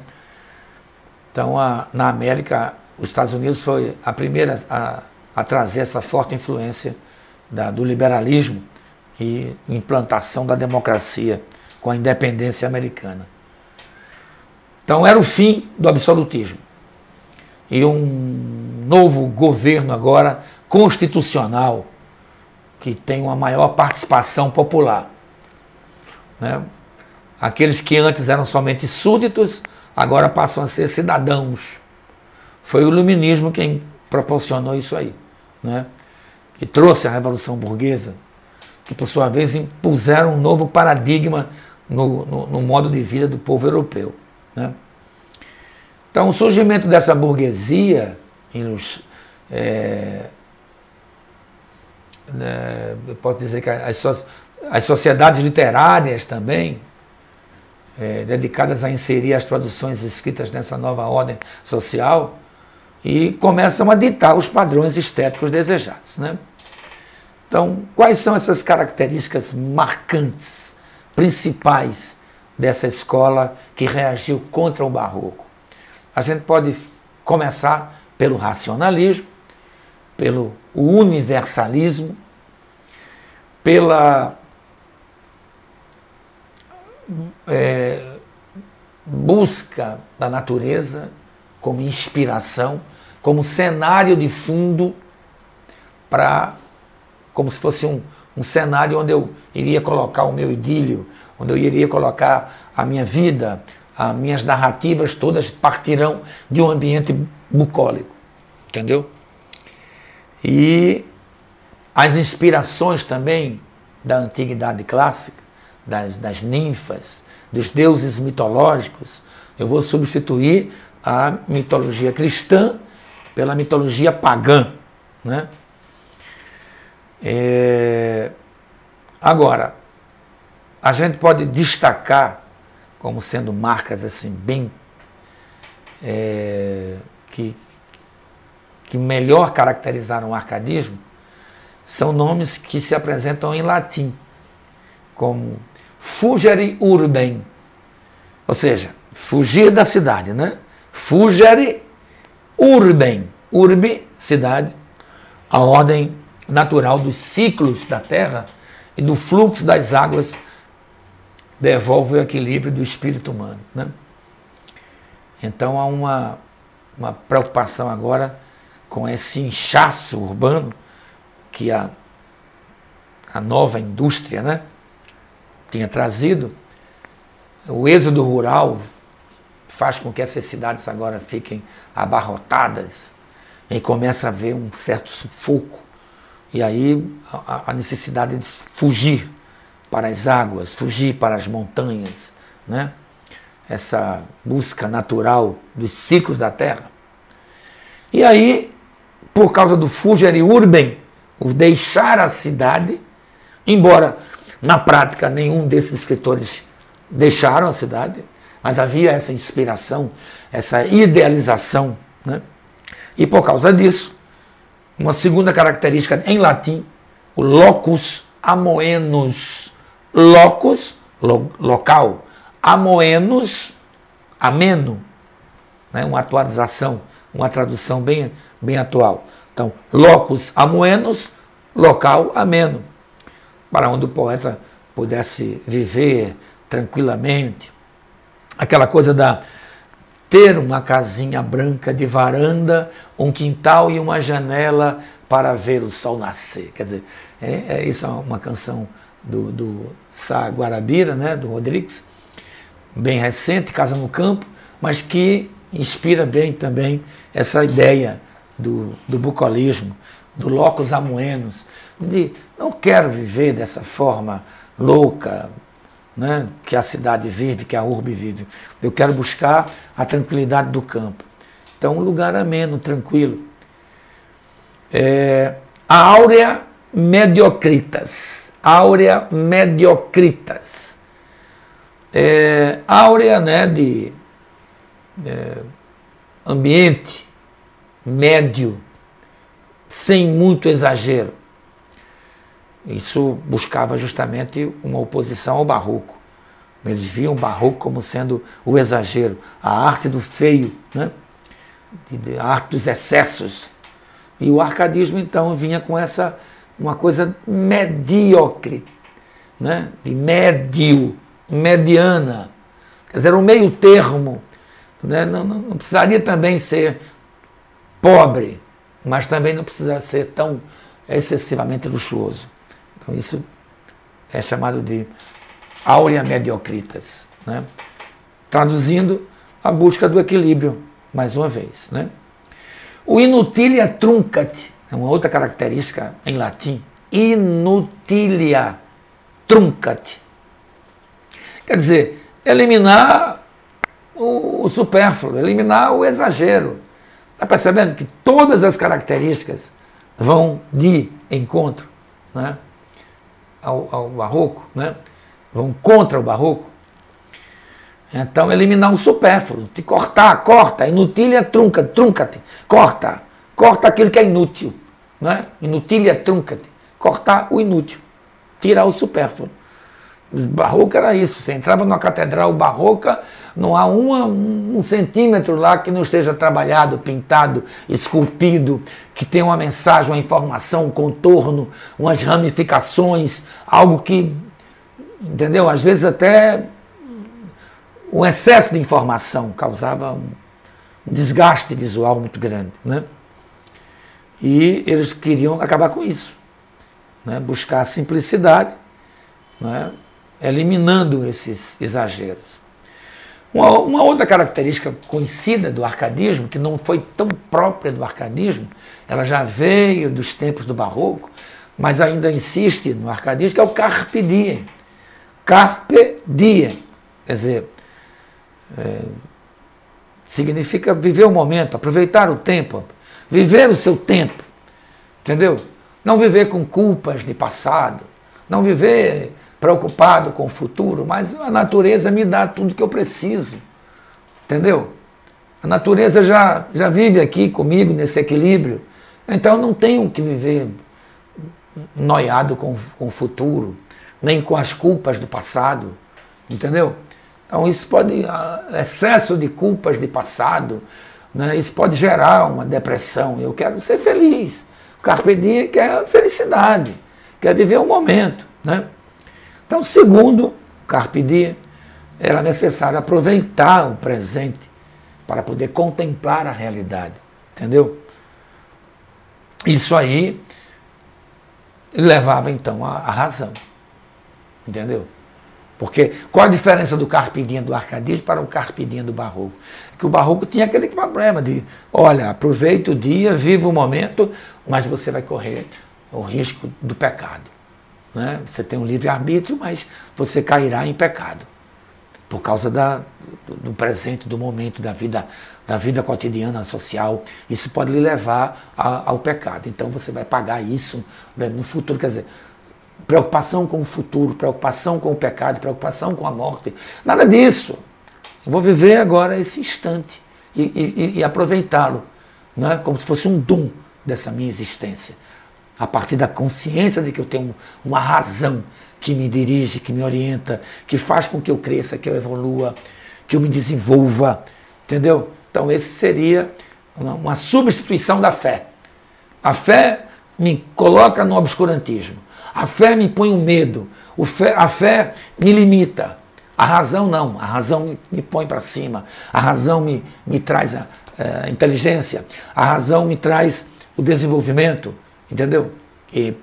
Então, a, na América, os Estados Unidos foi a primeira a, a trazer essa forte influência da, do liberalismo e implantação da democracia com a independência americana. Então, era o fim do absolutismo. E um novo governo agora constitucional que tem uma maior participação popular. Né? Aqueles que antes eram somente súditos agora passam a ser cidadãos. Foi o iluminismo quem proporcionou isso aí, né? que trouxe a Revolução Burguesa, que por sua vez impuseram um novo paradigma no, no, no modo de vida do povo europeu. Né? Então, o surgimento dessa burguesia, é, né, eu posso dizer que as, as sociedades literárias também, é, dedicadas a inserir as produções escritas nessa nova ordem social e começam a ditar os padrões estéticos desejados. Né? Então, quais são essas características marcantes, principais dessa escola que reagiu contra o barroco? A gente pode começar pelo racionalismo, pelo universalismo, pela é, busca da natureza como inspiração, como cenário de fundo para como se fosse um, um cenário onde eu iria colocar o meu idílio, onde eu iria colocar a minha vida, as minhas narrativas todas partirão de um ambiente bucólico, entendeu? E as inspirações também da antiguidade clássica das, das ninfas, dos deuses mitológicos, eu vou substituir a mitologia cristã pela mitologia pagã. Né? É... Agora, a gente pode destacar como sendo marcas assim bem é... que, que melhor caracterizaram o arcadismo são nomes que se apresentam em latim, como fugere urbem. Ou seja, fugir da cidade, né? Fugere urbem. Urbe, cidade, a ordem natural dos ciclos da terra e do fluxo das águas devolve o equilíbrio do espírito humano. Né? Então há uma, uma preocupação agora com esse inchaço urbano que a, a nova indústria né, tinha trazido, o êxodo rural faz com que essas cidades agora fiquem abarrotadas E começa a haver um certo sufoco. E aí a, a necessidade de fugir para as águas, fugir para as montanhas, né? essa busca natural dos ciclos da Terra. E aí, por causa do fugere urbem, o deixar a cidade, embora na prática nenhum desses escritores deixaram a cidade, mas havia essa inspiração, essa idealização. Né? E por causa disso, uma segunda característica em latim, o locus amoenos. Locus, lo, local. Amoenos, ameno. Né? Uma atualização, uma tradução bem, bem atual. Então, locus amoenos, local ameno. Para onde o poeta pudesse viver tranquilamente. Aquela coisa da ter uma casinha branca de varanda, um quintal e uma janela para ver o sol nascer. Quer dizer, é, é isso é uma canção do, do Sá Guarabira, né, do Rodrigues, bem recente, Casa no Campo, mas que inspira bem também essa ideia do, do bucolismo, do locus amoenos, de não quero viver dessa forma louca, né, que a cidade vive, que a urbe vive. Eu quero buscar a tranquilidade do campo. Então, um lugar ameno, tranquilo. É, a áurea mediocritas. Áurea mediocritas. É, áurea né, de é, ambiente médio, sem muito exagero. Isso buscava justamente uma oposição ao barroco. Eles viam o barroco como sendo o exagero, a arte do feio, né? a arte dos excessos. E o arcadismo, então, vinha com essa uma coisa medíocre, né? de médio, mediana. Quer dizer, um meio termo. Né? Não, não, não precisaria também ser pobre, mas também não precisa ser tão excessivamente luxuoso. Então isso é chamado de áurea mediocritas. Né? Traduzindo, a busca do equilíbrio, mais uma vez. Né? O inutilia truncat é uma outra característica em latim. Inutilia truncat. Quer dizer, eliminar o, o supérfluo, eliminar o exagero. Está percebendo que todas as características vão de encontro né, ao, ao barroco, né, vão contra o barroco. Então, eliminar o supérfluo, te cortar, corta, inutília trunca, trunca-te, corta, corta aquilo que é inútil, né? inutília trunca-te, cortar o inútil, tirar o supérfluo. O barroco era isso, você entrava numa catedral barroca, não há uma, um centímetro lá que não esteja trabalhado, pintado, esculpido, que tenha uma mensagem, uma informação, um contorno, umas ramificações, algo que, entendeu? Às vezes até um excesso de informação causava um desgaste visual muito grande, né? E eles queriam acabar com isso, né? buscar a simplicidade, né? eliminando esses exageros. Uma, uma, outra característica conhecida do arcadismo, que não foi tão própria do arcadismo, ela já veio dos tempos do barroco, mas ainda insiste no arcadismo, que é o carpe diem. Carpe diem. Quer dizer, é, significa viver o momento, aproveitar o tempo, viver o seu tempo. Entendeu? Não viver com culpas de passado, não viver preocupado com o futuro, mas a natureza me dá tudo que eu preciso. Entendeu? A natureza já, já vive aqui comigo nesse equilíbrio. Então eu não tenho que viver noiado com, com o futuro, nem com as culpas do passado. Entendeu? Então isso pode. excesso de culpas de passado, né, isso pode gerar uma depressão. Eu quero ser feliz. O Carpe Diem quer felicidade, quer viver o momento. Né? Então, segundo Carpe Diem, era necessário aproveitar o presente para poder contemplar a realidade. Entendeu? Isso aí levava então à razão. Entendeu? Porque qual a diferença do carpidinho do arcadismo para o carpidinho do barroco? Que o barroco tinha aquele problema de, olha, aproveita o dia, viva o momento, mas você vai correr o risco do pecado. Né? Você tem um livre-arbítrio, mas você cairá em pecado por causa da, do, do, presente, do momento, da vida, da vida cotidiana, social. Isso pode lhe levar a, ao pecado. Então você vai pagar isso né, no futuro. Quer dizer, preocupação com o futuro, preocupação com o pecado, preocupação com a morte. Nada disso. Eu vou viver agora esse instante e, e, e aproveitá-lo, né? como se fosse um dom dessa minha existência. A partir da consciência de que eu tenho uma razão que me dirige, que me orienta, que faz com que eu cresça, que eu evolua, que eu me desenvolva. Entendeu? Então, esse seria uma, uma substituição da fé. A fé me coloca no obscurantismo. A fé me põe um medo. Fé, a fé me limita. A razão não. A razão me põe para cima. A razão me, me traz a, a, inteligência. A razão me traz o desenvolvimento. Entendeu? E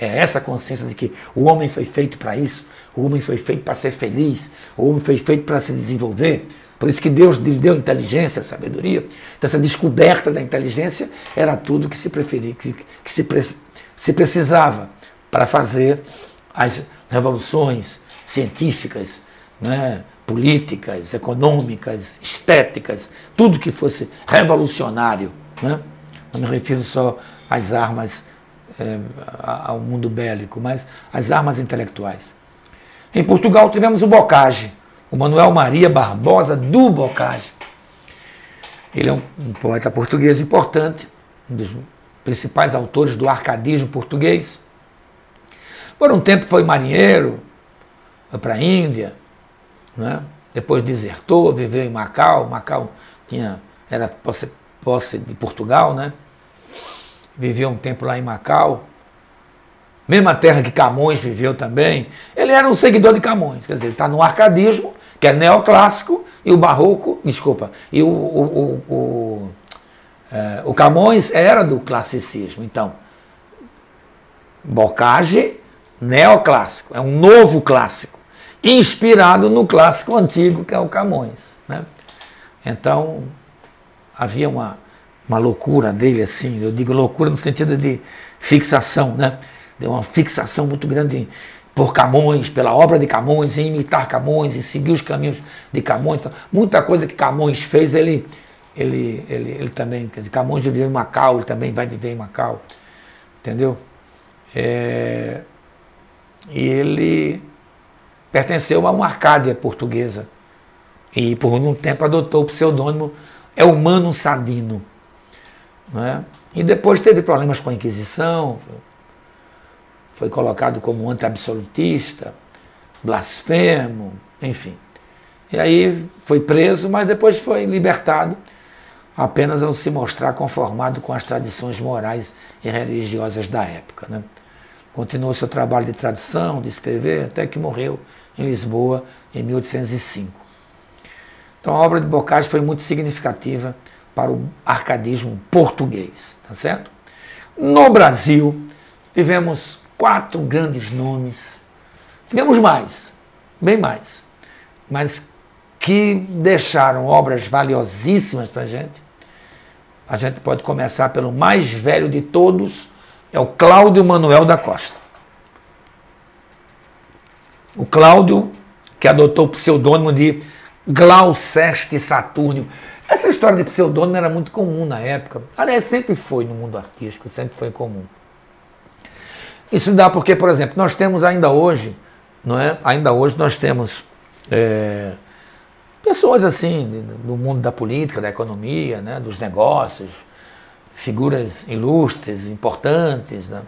é essa consciência de que o homem foi feito para isso. O homem foi feito para ser feliz. O homem foi feito para se desenvolver. Por isso que Deus lhe deu inteligência, sabedoria. Então, essa descoberta da inteligência era tudo que se preferia, que, que se, pre, se precisava para fazer as revoluções científicas, né, políticas, econômicas, estéticas, tudo que fosse revolucionário. Né? Não me refiro só às armas, é, ao mundo bélico, mas às armas intelectuais. Em Portugal tivemos o Bocage, o Manuel Maria Barbosa do Bocage. Ele é um, um poeta português importante, um dos principais autores do arcadismo português. Por um tempo foi marinheiro, foi para a Índia, né? depois desertou, viveu em Macau. Macau tinha, era posse, posse de Portugal, né? Viveu um tempo lá em Macau. Mesma terra que Camões viveu também. Ele era um seguidor de Camões, quer dizer, ele está no arcadismo, que é neoclássico, e o barroco, desculpa, e o, o, o, o, é, o Camões era do classicismo. Então, Bocage neoclássico, é um novo clássico, inspirado no clássico antigo que é o Camões. Né? Então, havia uma, uma loucura dele, assim, eu digo loucura no sentido de fixação, né? Deu uma fixação muito grande por Camões, pela obra de Camões, em imitar Camões, em seguir os caminhos de Camões. Então, muita coisa que Camões fez, ele, ele, ele, ele também. Camões viveu em Macau, ele também vai viver em Macau. Entendeu? É, e ele pertenceu a uma Arcádia portuguesa. E por um tempo adotou o pseudônimo Elmano Sadino. Né? E depois teve problemas com a Inquisição, foi colocado como anti-absolutista, blasfemo, enfim. E aí foi preso, mas depois foi libertado apenas ao se mostrar conformado com as tradições morais e religiosas da época. Né? Continuou seu trabalho de tradução, de escrever, até que morreu em Lisboa em 1805. Então a obra de Bocage foi muito significativa para o arcadismo português, tá certo? No Brasil, tivemos quatro grandes nomes, tivemos mais, bem mais, mas que deixaram obras valiosíssimas para a gente. A gente pode começar pelo mais velho de todos, é o Cláudio Manuel da Costa. O Cláudio, que adotou o pseudônimo de Glauceste Saturnio. Essa história de pseudônimo era muito comum na época. Aliás, sempre foi no mundo artístico, sempre foi comum. Isso dá porque, por exemplo, nós temos ainda hoje, não é? Ainda hoje nós temos é, pessoas assim do mundo da política, da economia, né, dos negócios, figuras ilustres, importantes, né?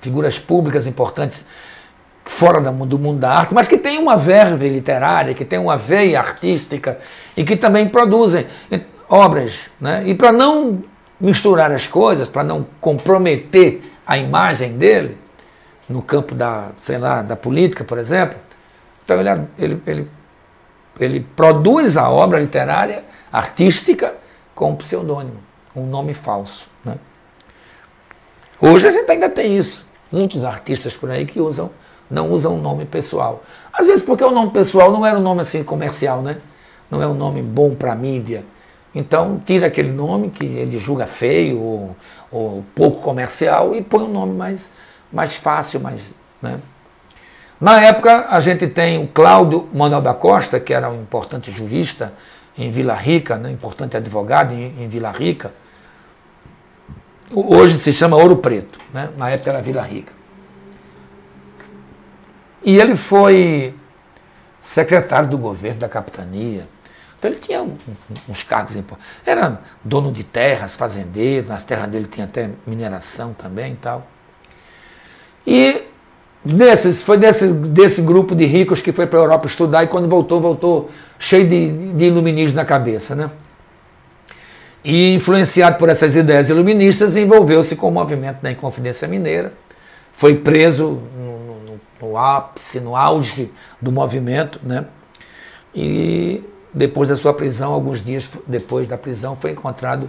figuras públicas importantes fora do mundo da arte, mas que têm uma verve literária, que têm uma veia artística e que também produzem obras. Né? E para não misturar as coisas, para não comprometer a imagem dele no campo da, sei lá, da política, por exemplo, então ele, ele, ele, ele produz a obra literária, artística, com um pseudônimo um nome falso. Né? Hoje a gente ainda tem isso. Muitos artistas por aí que usam não usa um nome pessoal. Às vezes porque o nome pessoal não era um nome assim comercial, né? Não é um nome bom para a mídia. Então tira aquele nome que ele julga feio ou, ou, pouco comercial e põe um nome mais, mais fácil, mais. Né? Na época a gente tem o Cláudio Manuel da Costa, que era um importante jurista em Vila Rica, né? importante advogado em, em Vila Rica. Hoje se chama Ouro Preto, né? na época era Vila Rica. E ele foi secretário do governo da capitania. Então ele tinha uns cargos importantes. Era dono de terras, fazendeiro, nas terras dele tinha até mineração também e tal. E desses, foi desse, desse grupo de ricos que foi para a Europa estudar e quando voltou, voltou cheio de, de iluminismo na cabeça, né? E influenciado por essas ideias iluministas, envolveu-se com o movimento da Inconfidência Mineira, foi preso no, no, no ápice, no auge do movimento, né? E depois da sua prisão, alguns dias depois da prisão, foi encontrado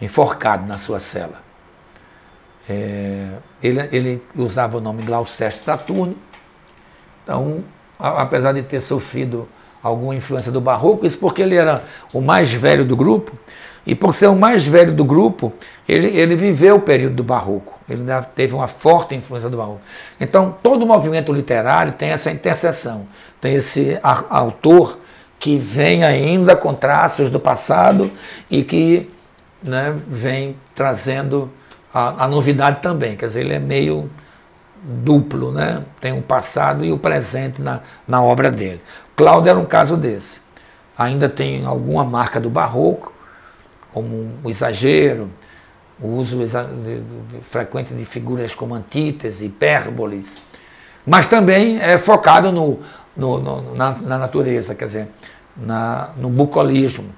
enforcado na sua cela. É, ele, ele, usava o nome Glauceste Saturno, então, apesar de ter sofrido alguma influência do barroco, isso porque ele era o mais velho do grupo, e por ser o mais velho do grupo, ele, ele viveu o período do barroco, ele teve uma forte influência do barroco. Então, todo movimento literário tem essa interseção, tem esse autor que vem ainda com traços do passado e que né, vem trazendo a, a, novidade também. Quer dizer, ele é meio duplo, né? tem o passado e o presente na, na obra dele. Cláudio era um caso desse. Ainda tem alguma marca do barroco, como o exagero, o uso frequente de figuras como antítese, hipérboles, mas também é focado no, no, no na, na natureza, quer dizer, na, no bucolismo,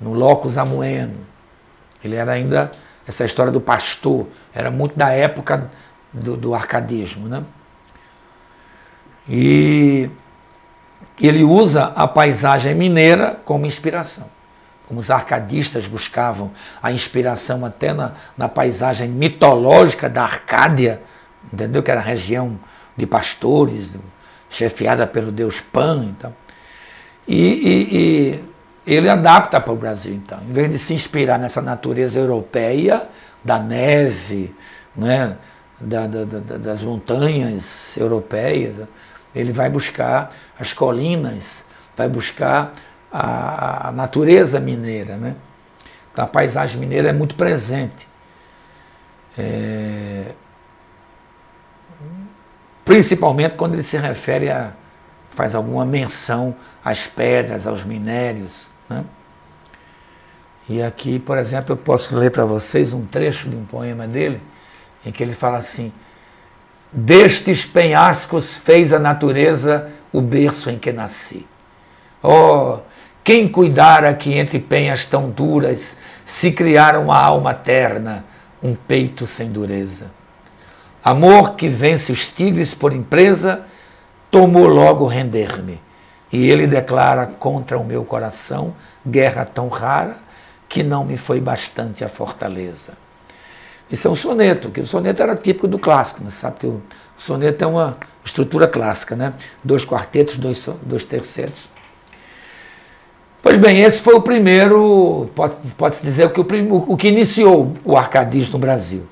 no locus amoeno. Ele era ainda, essa história do pastor, era muito da época do, do arcadismo. Né? E ele usa a paisagem mineira como inspiração. Como os arcadistas buscavam a inspiração até na, na paisagem mitológica da Arcádia, entendeu? Que era a região de pastores, chefiada pelo deus Pan. Então. E, e, e ele adapta para o Brasil, então. Em vez de se inspirar nessa natureza europeia, da neve, né, da, da, da, das montanhas europeias, ele vai buscar as colinas, vai buscar a, natureza mineira. Né? Então, a paisagem mineira é muito presente. É, principalmente quando ele se refere a faz alguma menção às pedras, aos minérios. Né? E aqui, por exemplo, eu posso ler para vocês um trecho de um poema dele, em que ele fala assim: Destes penhascos fez a natureza o berço em que nasci. Oh, quem cuidara que entre penhas tão duras se criara uma alma terna, um peito sem dureza. Amor que vence os tigres por empresa tomou logo render-me. E ele declara contra o meu coração guerra tão rara que não me foi bastante a fortaleza. Isso é um soneto, que o soneto era típico do clássico, né? sabe que o soneto é uma estrutura clássica, né? Dois quartetos, dois, dois terceiros. Pois bem, esse foi o primeiro, pode-se pode dizer, que o, o que iniciou o arcadismo no Brasil.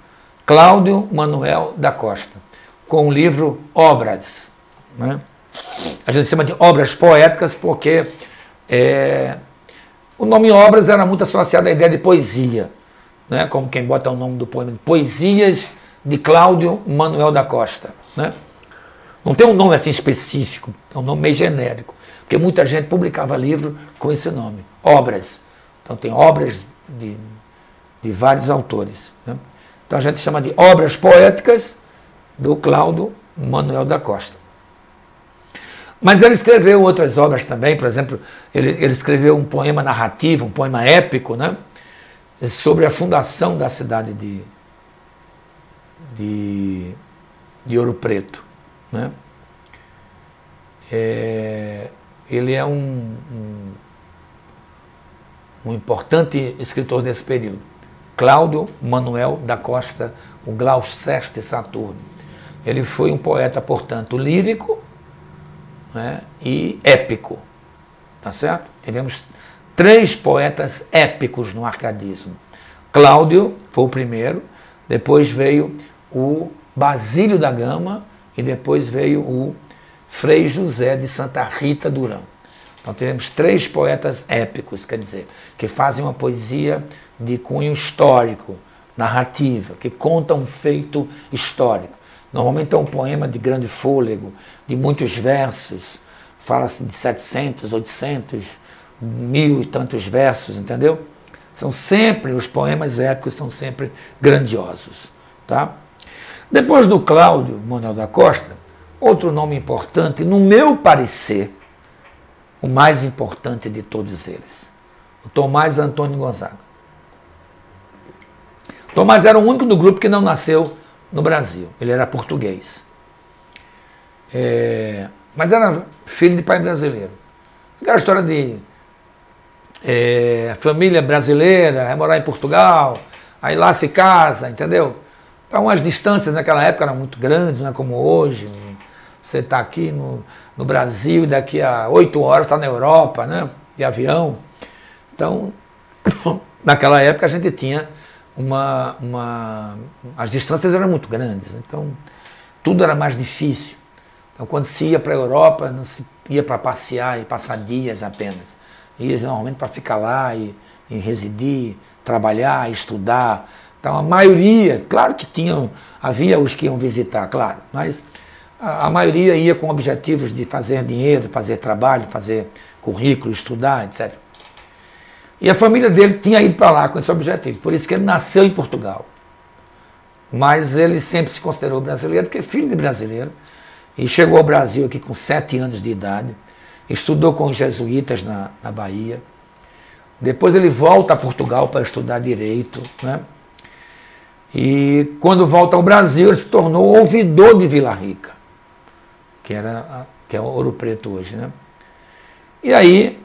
Cláudio Manuel da Costa, com o livro Obras. Né? A gente chama de obras poéticas porque é, o nome obras era muito associado à ideia de poesia, né? como quem bota o nome do poema, Poesias de Cláudio Manuel da Costa. Né? Não tem um nome assim específico, é um nome meio genérico, porque muita gente publicava livro com esse nome, obras. Então tem obras de, de vários autores. Né? Então a gente chama de obras poéticas do Cláudio Manuel da Costa. Mas ele escreveu outras obras também, por exemplo, ele, ele escreveu um poema narrativo, um poema épico, né? sobre a fundação da cidade de, de, de Ouro Preto. Né? É, ele é um, um, um, importante escritor desse período. Cláudio Manuel da Costa, o Glauceste Saturno. ele foi um poeta, portanto, lírico né, e épico. Tá certo? Tivemos três poetas épicos no arcadismo. Cláudio foi o primeiro, depois veio o Basílio da Gama e depois veio o Frei José de Santa Rita Durão. Então temos três poetas épicos, quer dizer, que fazem uma poesia de cunho histórico, narrativa, que conta um feito histórico. Normalmente é um poema de grande fôlego, de muitos versos, fala-se de 700, 800, mil e tantos versos, entendeu? São sempre, os poemas épicos são sempre grandiosos, tá? Depois do Cláudio Manuel da Costa, outro nome importante, no meu parecer, o mais importante de todos eles, o Tomás Antônio Gonzaga. Tomás era o único do grupo que não nasceu no Brasil, ele era português. É, mas era filho de pai brasileiro. Aquela história de é, família brasileira, vai morar em Portugal, aí lá se casa, entendeu? Então as distâncias naquela época eram muito grandes, não é como hoje. Você está aqui no, no Brasil e daqui a oito horas está na Europa, né? De avião. Então, naquela época a gente tinha uma, uma. As distâncias eram muito grandes, então tudo era mais difícil. Então quando se ia para a Europa, não se ia para passear e passar dias apenas. Ia normalmente para ficar lá e, e residir, trabalhar, estudar. Então a maioria, claro que tinham, havia os que iam visitar, claro, mas a, maioria ia com objetivos de fazer dinheiro, fazer trabalho, fazer currículo, estudar, etc. E a família dele tinha ido para lá com esse objetivo, por isso que ele nasceu em Portugal. Mas ele sempre se considerou brasileiro, porque é filho de brasileiro, e chegou ao Brasil aqui com sete anos de idade, estudou com os jesuítas na, na Bahia. Depois ele volta a Portugal para estudar direito, né? E quando volta ao Brasil, ele se tornou ouvidor de Vila Rica, que, era, que é Ouro Preto hoje. Né? E aí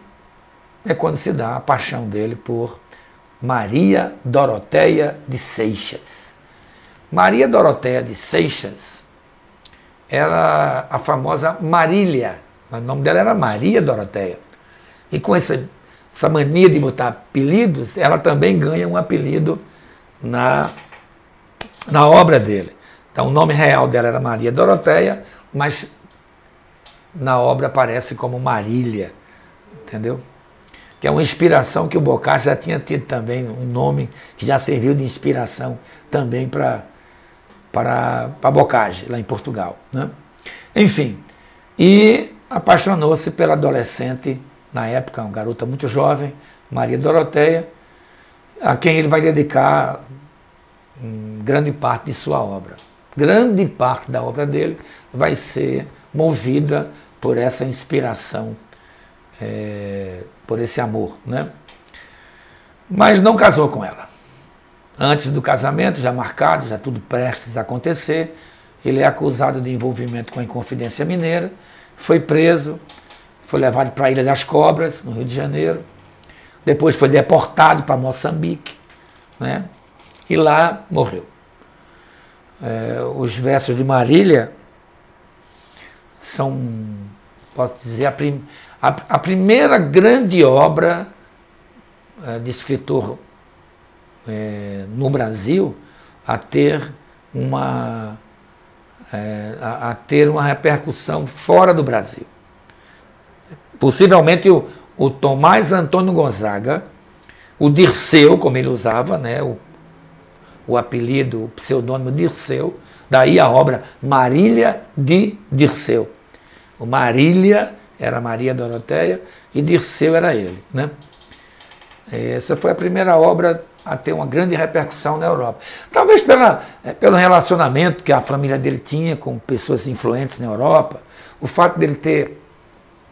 é quando se dá a paixão dele por Maria Doroteia de Seixas. Maria Doroteia de Seixas era a famosa Marília, mas o nome dela era Maria Doroteia. E com essa, essa mania de botar apelidos, ela também ganha um apelido na na obra dele. Então, o nome real dela era Maria Doroteia, mas na obra aparece como Marília, entendeu? Que é uma inspiração que o Bocage já tinha tido também, um nome que já serviu de inspiração também para para, Bocage, lá em Portugal. Né? Enfim, e apaixonou-se pela adolescente, na época, uma garota muito jovem, Maria Doroteia, a quem ele vai dedicar grande parte de sua obra. Grande parte da obra dele vai ser movida por essa inspiração, é, por esse amor. Né? Mas não casou com ela. Antes do casamento, já marcado, já tudo prestes a acontecer, ele é acusado de envolvimento com a Inconfidência Mineira, foi preso, foi levado para a Ilha das Cobras, no Rio de Janeiro, depois foi deportado para Moçambique, né? e lá morreu. É, os versos de Marília são, posso dizer, a, prim, a, a primeira grande obra é, de escritor é, no Brasil a ter uma é, a, a, ter uma repercussão fora do Brasil. Possivelmente o, o Tomás Antônio Gonzaga, o Dirceu, como ele usava, né, o o apelido, o pseudônimo Dirceu, daí a obra Marília de Dirceu. O Marília era Maria Doroteia e Dirceu era ele. Né? Essa foi a primeira obra a ter uma grande repercussão na Europa. Talvez pela, é, pelo relacionamento que a família dele tinha com pessoas influentes na Europa, o fato dele ter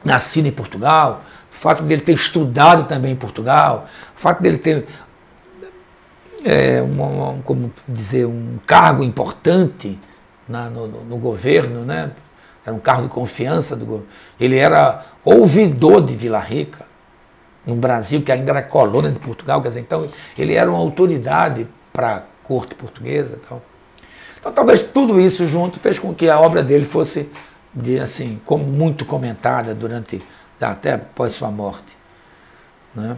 nascido em Portugal, o fato dele ter estudado também em Portugal, o fato dele ter é, uma, como dizer, um cargo importante na, no, no, governo, né? Era um cargo de confiança do governo. Ele era ouvidor de Vila Rica, no Brasil, que ainda era colônia de Portugal, quer dizer, então ele era uma autoridade para a corte portuguesa. Então. Então talvez tudo isso junto fez com que a obra dele fosse assim, como muito comentada durante até após sua morte. Né?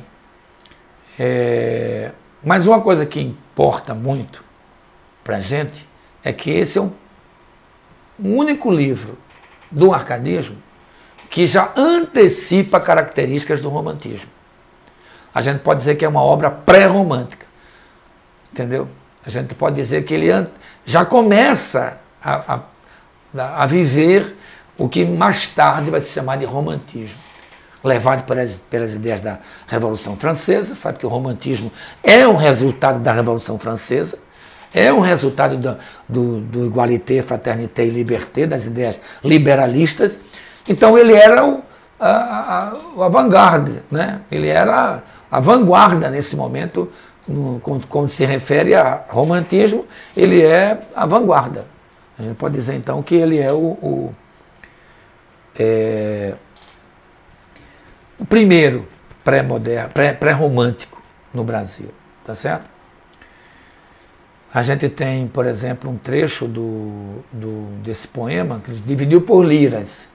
É, mas uma coisa que importa muito para a gente é que esse é um, um único livro do arcadismo que já antecipa características do romantismo. A gente pode dizer que é uma obra pré-romântica. Entendeu? A gente pode dizer que ele já começa a, a, a viver o que mais tarde vai se chamar de romantismo levado pelas, pelas ideias da Revolução Francesa, sabe que o romantismo é um resultado da Revolução Francesa, é um resultado do, do, do igualité, fraternité e liberté, das ideias liberalistas. Então ele era o, a, a, o avant-garde, né? ele era a, vanguarda nesse momento, no, quando, quando, se refere a romantismo, ele é a vanguarda. A gente pode dizer então que ele é o, o é, o primeiro pré-romântico no Brasil, tá certo? A gente tem, por exemplo, um trecho do, do desse poema que dividiu por liras.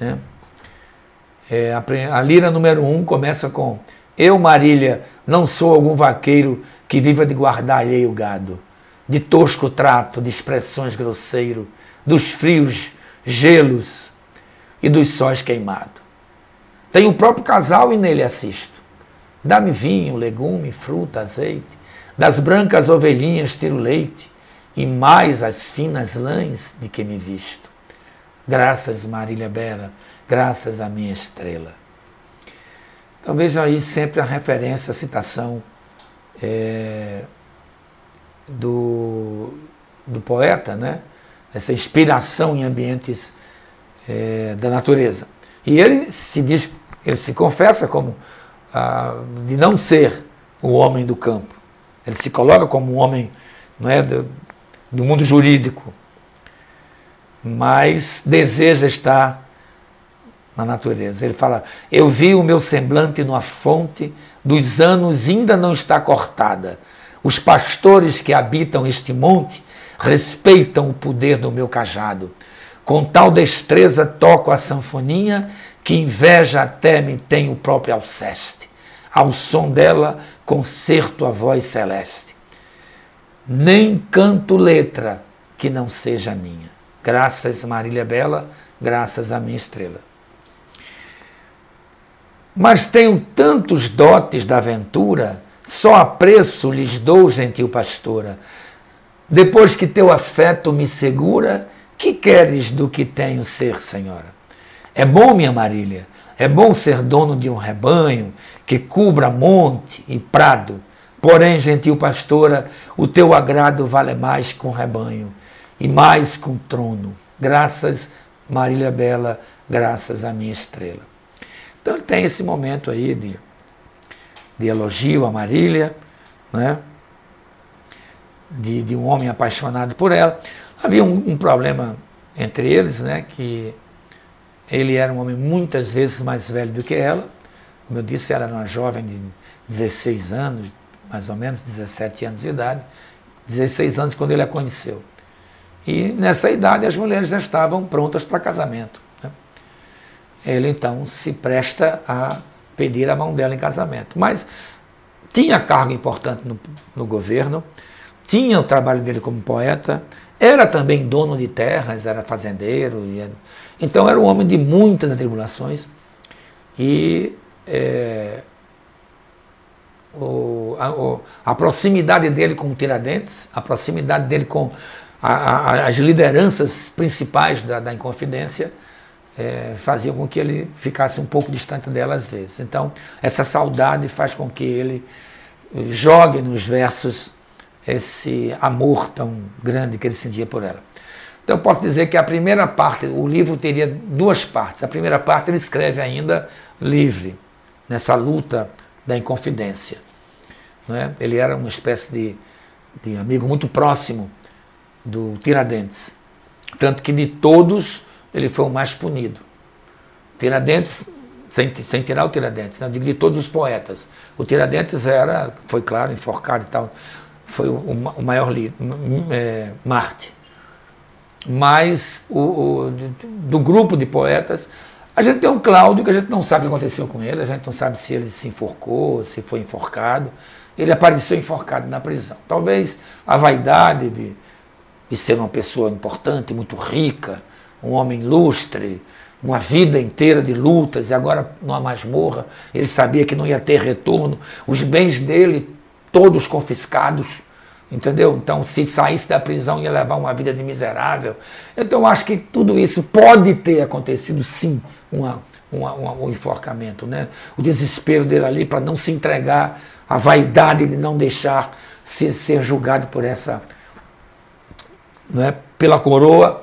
Né? É, a, a lira número um começa com Eu, Marília, não sou algum vaqueiro que viva de guardar alheio gado, de tosco trato, de expressões grosseiro, dos frios gelos e dos sóis queimados. Tenho o próprio casal e nele assisto. Dá-me vinho, legume, fruta, azeite. Das brancas ovelhinhas tiro leite e mais as finas lãs de que me visto. Graças, Marília Bela, graças à minha estrela. Então veja aí sempre a referência, a citação é, do, do poeta, né? essa inspiração em ambientes é, da natureza. E ele se diz, ele se confessa como ah, de não ser o homem do campo. Ele se coloca como um homem não é, do, do mundo jurídico, mas deseja estar na natureza. Ele fala: Eu vi o meu semblante numa fonte dos anos ainda não está cortada. Os pastores que habitam este monte respeitam o poder do meu cajado. Com tal destreza toco a sanfoninha que inveja até me tem o próprio Alceste. Ao som dela concerto a voz celeste. Nem canto letra que não seja minha. Graças Marília Bela, graças à minha estrela. Mas tenho tantos dotes da aventura, só apreço lhes dou, gentil pastora. Depois que teu afeto me segura, que queres do que tenho ser, Senhora? É bom, minha Marília, é bom ser dono de um rebanho que cubra monte e prado. Porém, gentil pastora, o teu agrado vale mais com rebanho e mais com trono. Graças, Marília Bela, graças à minha estrela. Então tem esse momento aí de, de elogio a Marília, né? de, de um homem apaixonado por ela. Havia um, um, problema entre eles, né, que ele era um homem muitas vezes mais velho do que ela. Como eu disse, era uma jovem de 16 anos, mais ou menos 17 anos de idade, 16 anos quando ele a conheceu. E nessa idade as mulheres já estavam prontas para casamento. Né? Ele então se presta a pedir a mão dela em casamento. Mas tinha cargo importante no, no governo, tinha o trabalho dele como poeta, era também dono de terras, era fazendeiro. Era... Então era um homem de muitas atribulações. E é, o, a, o, a, proximidade dele com o Tiradentes, a proximidade dele com a, a, as lideranças principais da, da Inconfidência, é, fazia com que ele ficasse um pouco distante dela às vezes. Então, essa saudade faz com que ele jogue nos versos esse amor tão grande que ele sentia por ela. Então eu posso dizer que a primeira parte, o livro teria duas partes. A primeira parte ele escreve ainda livre, nessa luta da inconfidência. É? Ele era uma espécie de, de amigo muito próximo do Tiradentes. Tanto que de todos ele foi o mais punido. Tiradentes, sem, sem tirar o Tiradentes, né? de todos os poetas. O Tiradentes era, foi claro, enforcado e tal foi o, o maior líder, é, Marte. Mas o, o, do grupo de poetas, a gente tem um Cláudio que a gente não sabe o que aconteceu com ele, a gente não sabe se ele se enforcou, se foi enforcado. Ele apareceu enforcado na prisão. Talvez a vaidade de, de ser uma pessoa importante, muito rica, um homem ilustre, uma vida inteira de lutas e agora numa masmorra, ele sabia que não ia ter retorno, os bens dele todos confiscados, entendeu? Então, se saísse da prisão, ia levar uma vida de miserável. Então, acho que tudo isso pode ter acontecido, sim, uma, uma, uma, um enforcamento, né? O desespero dele ali para não se entregar, a vaidade de não deixar se, ser julgado por essa, não é? pela coroa,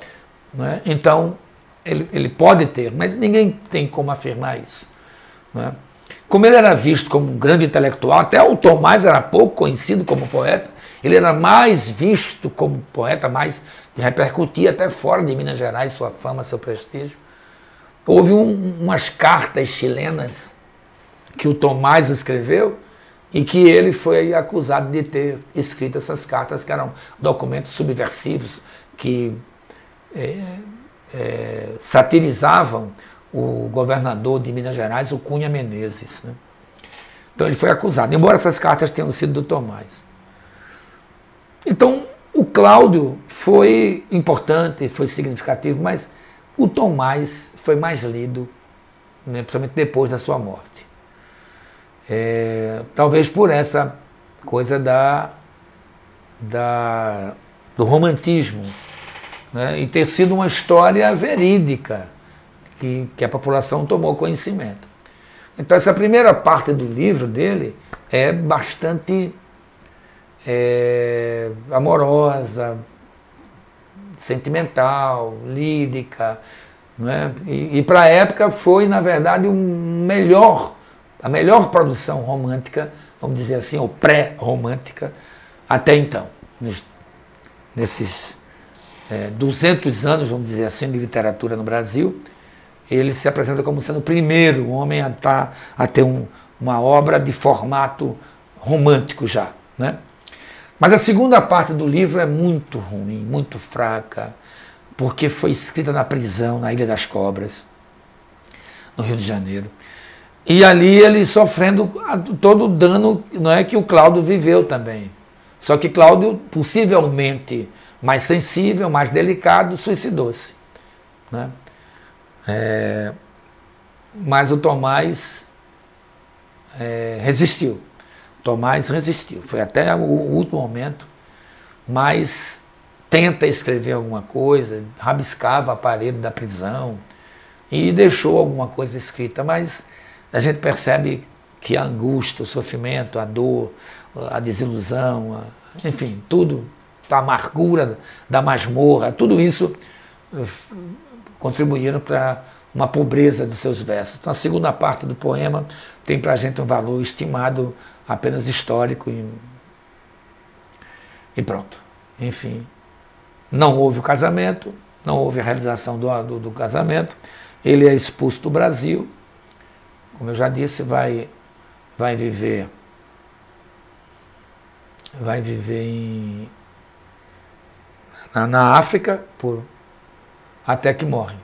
não é? Então, ele, ele pode ter, mas ninguém tem como afirmar isso. Não é? Como ele era visto como um grande intelectual, até o Tomás era pouco conhecido como poeta, ele era mais visto como poeta, mais repercutia até fora de Minas Gerais sua fama, seu prestígio. Houve um, umas cartas chilenas que o Tomás escreveu e que ele foi acusado de ter escrito essas cartas, que eram documentos subversivos que é, é, satirizavam o governador de Minas Gerais, o Cunha Menezes. Né? Então ele foi acusado, embora essas cartas tenham sido do Tomás. Então o Cláudio foi importante, foi significativo, mas o Tomás foi mais lido, né, principalmente depois da sua morte. É, talvez por essa coisa da, da, do romantismo né, e ter sido uma história verídica que, que a população tomou conhecimento. Então, essa primeira parte do livro dele é bastante é, amorosa, sentimental, lírica. Não é? E, e para a época foi, na verdade, um melhor, a melhor produção romântica, vamos dizer assim, ou pré-romântica, até então. Nos, nesses é, 200 anos, vamos dizer assim, de literatura no Brasil, ele se apresenta como sendo o primeiro homem a, tá, a ter um, uma obra de formato romântico já. Né? Mas a segunda parte do livro é muito ruim, muito fraca, porque foi escrita na prisão, na Ilha das Cobras, no Rio de Janeiro. E ali ele sofrendo todo o dano não é, que o Cláudio viveu também. Só que Cláudio, possivelmente mais sensível, mais delicado, suicidou-se. Né? É, mas o Tomás é, resistiu. Tomás resistiu. Foi até o último momento, mas tenta escrever alguma coisa, rabiscava a parede da prisão e deixou alguma coisa escrita, mas a gente percebe que a angústia, o sofrimento, a dor, a desilusão, a, enfim, tudo, a amargura da masmorra, tudo isso contribuíram para uma pobreza dos seus versos. Então, a segunda parte do poema tem para a gente um valor estimado apenas histórico e, e pronto. Enfim, não houve o casamento, não houve a realização do, do, do casamento, ele é expulso do Brasil, como eu já disse, vai, vai viver vai viver em, na, na África por até que morre.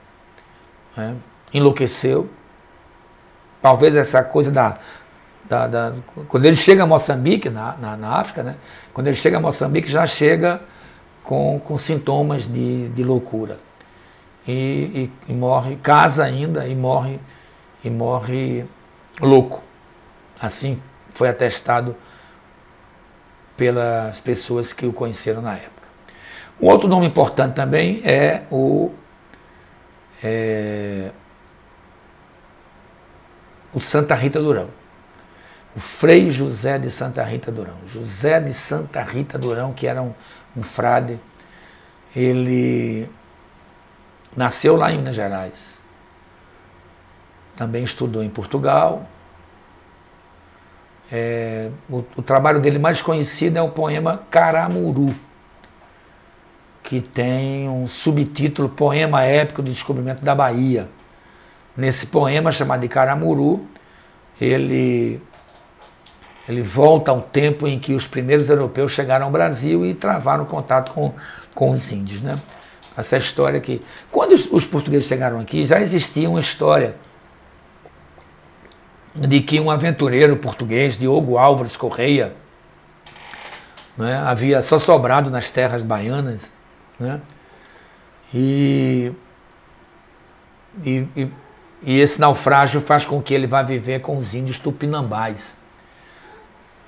Né? Enlouqueceu. Talvez essa coisa da, da, da, Quando ele chega a Moçambique, na, na, na, África, né? quando ele chega a Moçambique, já chega com, com sintomas de, de loucura. E, e, e morre, casa ainda e morre, e morre louco. Assim foi atestado pelas pessoas que o conheceram na época. Um outro nome importante também é o, é, o Santa Rita Durão. O Frei José de Santa Rita Durão. José de Santa Rita Durão, que era um, um frade, ele nasceu lá em Minas Gerais. Também estudou em Portugal. É, o, o trabalho dele mais conhecido é o poema Caramuru que tem um subtítulo Poema Épico do Descobrimento da Bahia. Nesse poema chamado de Caramuru, ele ele volta ao tempo em que os primeiros europeus chegaram ao Brasil e travaram contato com, com os índios. Né? Essa história que. Quando os, os portugueses chegaram aqui, já existia uma história de que um aventureiro português, Diogo Álvares Correia, né, havia só sobrado nas terras baianas, né, e, e, e, e, esse naufrágio faz com que ele vá viver com os índios tupinambás.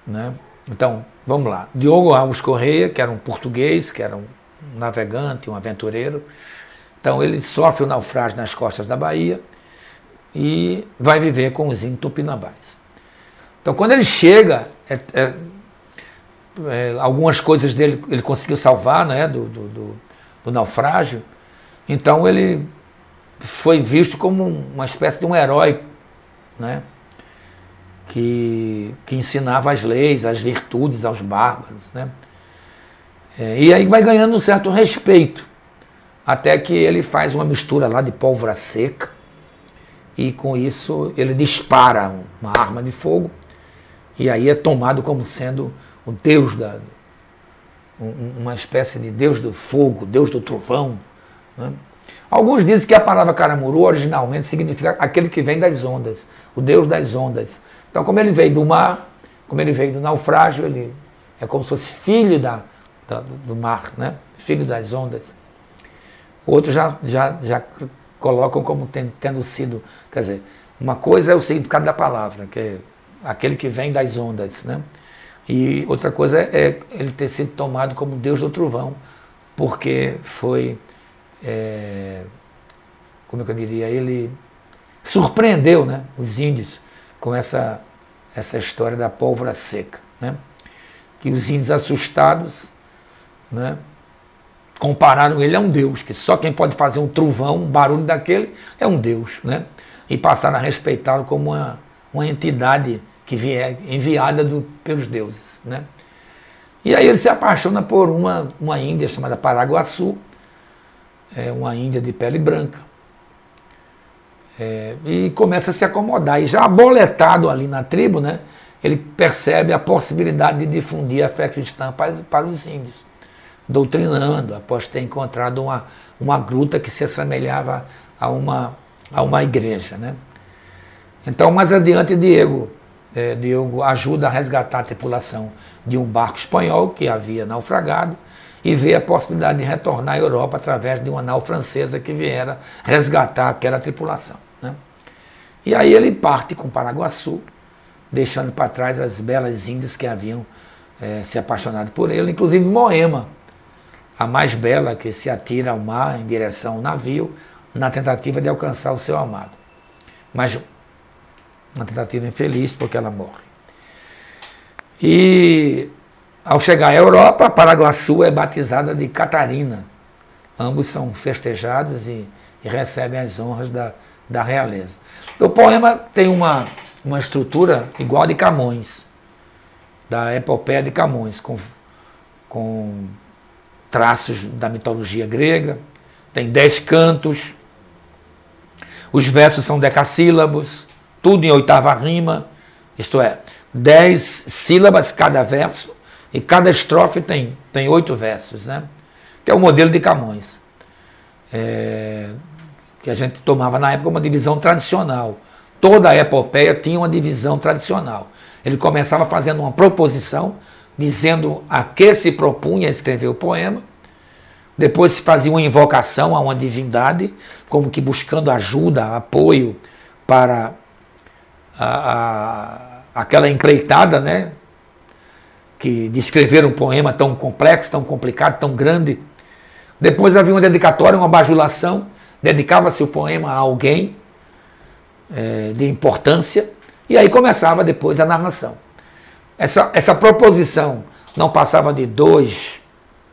Né? Então, vamos lá. Diogo Alves Correia, que era um português, que era um navegante, um aventureiro, então ele sofre o naufrágio nas costas da Bahia e vai viver com os tupinambás. Então, quando ele chega, é, é, é, algumas coisas dele ele conseguiu salvar né, do, do, do, do naufrágio, então ele foi visto como uma espécie de um herói, né? Que, que ensinava as leis, as virtudes aos bárbaros. Né? É, e aí vai ganhando um certo respeito, até que ele faz uma mistura lá de pólvora seca, e com isso ele dispara uma arma de fogo, e aí é tomado como sendo o deus da. uma espécie de deus do fogo, deus do trovão. Né? Alguns dizem que a palavra caramuru originalmente significa aquele que vem das ondas, o deus das ondas. Então, como ele veio do mar, como ele veio do naufrágio, ele é como se fosse filho da, da do mar, né? filho das ondas. Outros já, já, já colocam como tendo sido, quer dizer, uma coisa é o significado da palavra, que é aquele que vem das ondas, né? E outra coisa é ele ter sido tomado como Deus do trovão, porque foi é, como é que eu diria, ele surpreendeu né, os índios com essa, essa história da pólvora seca. Né? Que os índios assustados né, compararam ele a um deus, que só quem pode fazer um trovão, um barulho daquele, é um deus. Né? E passaram a respeitá-lo como uma, uma entidade que vier, enviada do, pelos deuses. Né? E aí ele se apaixona por uma, uma índia chamada Paraguaçu, é, uma índia de pele branca. É, e começa a se acomodar. E já aboletado ali na tribo, né, ele percebe a possibilidade de difundir a fé cristã para, para os índios, doutrinando, após ter encontrado uma, uma gruta que se assemelhava a uma, a uma igreja. Né. Então, mais adiante, Diego, é, Diego ajuda a resgatar a tripulação de um barco espanhol que havia naufragado e vê a possibilidade de retornar à Europa através de uma nau francesa que viera resgatar aquela tripulação. E aí ele parte com Paraguaçu, deixando para trás as belas índias que haviam é, se apaixonado por ele, inclusive Moema, a mais bela que se atira ao mar em direção ao navio, na tentativa de alcançar o seu amado. Mas uma tentativa infeliz, porque ela morre. E ao chegar à Europa, Paraguaçu é batizada de Catarina. Ambos são festejados e, e recebem as honras da, da realeza. O poema tem uma, uma estrutura igual a de Camões, da epopeia de Camões, com, com traços da mitologia grega, tem dez cantos, os versos são decassílabos, tudo em oitava rima, isto é, dez sílabas cada verso, e cada estrofe tem, tem oito versos, né? Que é o modelo de Camões. É, que a gente tomava na época uma divisão tradicional. Toda a epopeia tinha uma divisão tradicional. Ele começava fazendo uma proposição, dizendo a que se propunha escrever o poema. Depois se fazia uma invocação a uma divindade, como que buscando ajuda, apoio para a, a, aquela empreitada, né? que descreveram um poema tão complexo, tão complicado, tão grande. Depois havia uma dedicatória, uma bajulação, dedicava-se o poema a alguém é, de importância, e aí começava depois a narração. Essa, essa proposição não passava de dois,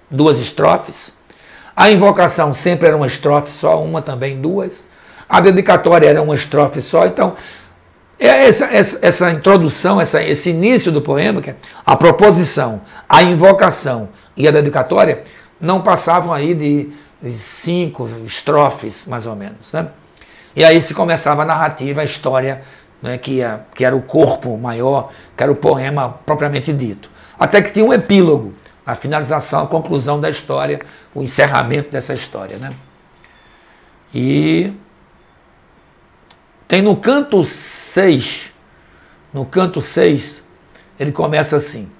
duas estrofes. A invocação sempre era uma estrofe só, uma também duas. A dedicatória era uma estrofe só. Então, é essa, essa, essa introdução, essa, esse início do poema, que é a proposição, a invocação e a dedicatória, não passavam aí de cinco estrofes, mais ou menos. Né? E aí se começava a narrativa, a história né, que, ia, que era o corpo maior, que era o poema propriamente dito. Até que tinha um epílogo, a finalização, a conclusão da história, o encerramento dessa história. Né? E tem no canto 6, no canto 6, ele começa assim.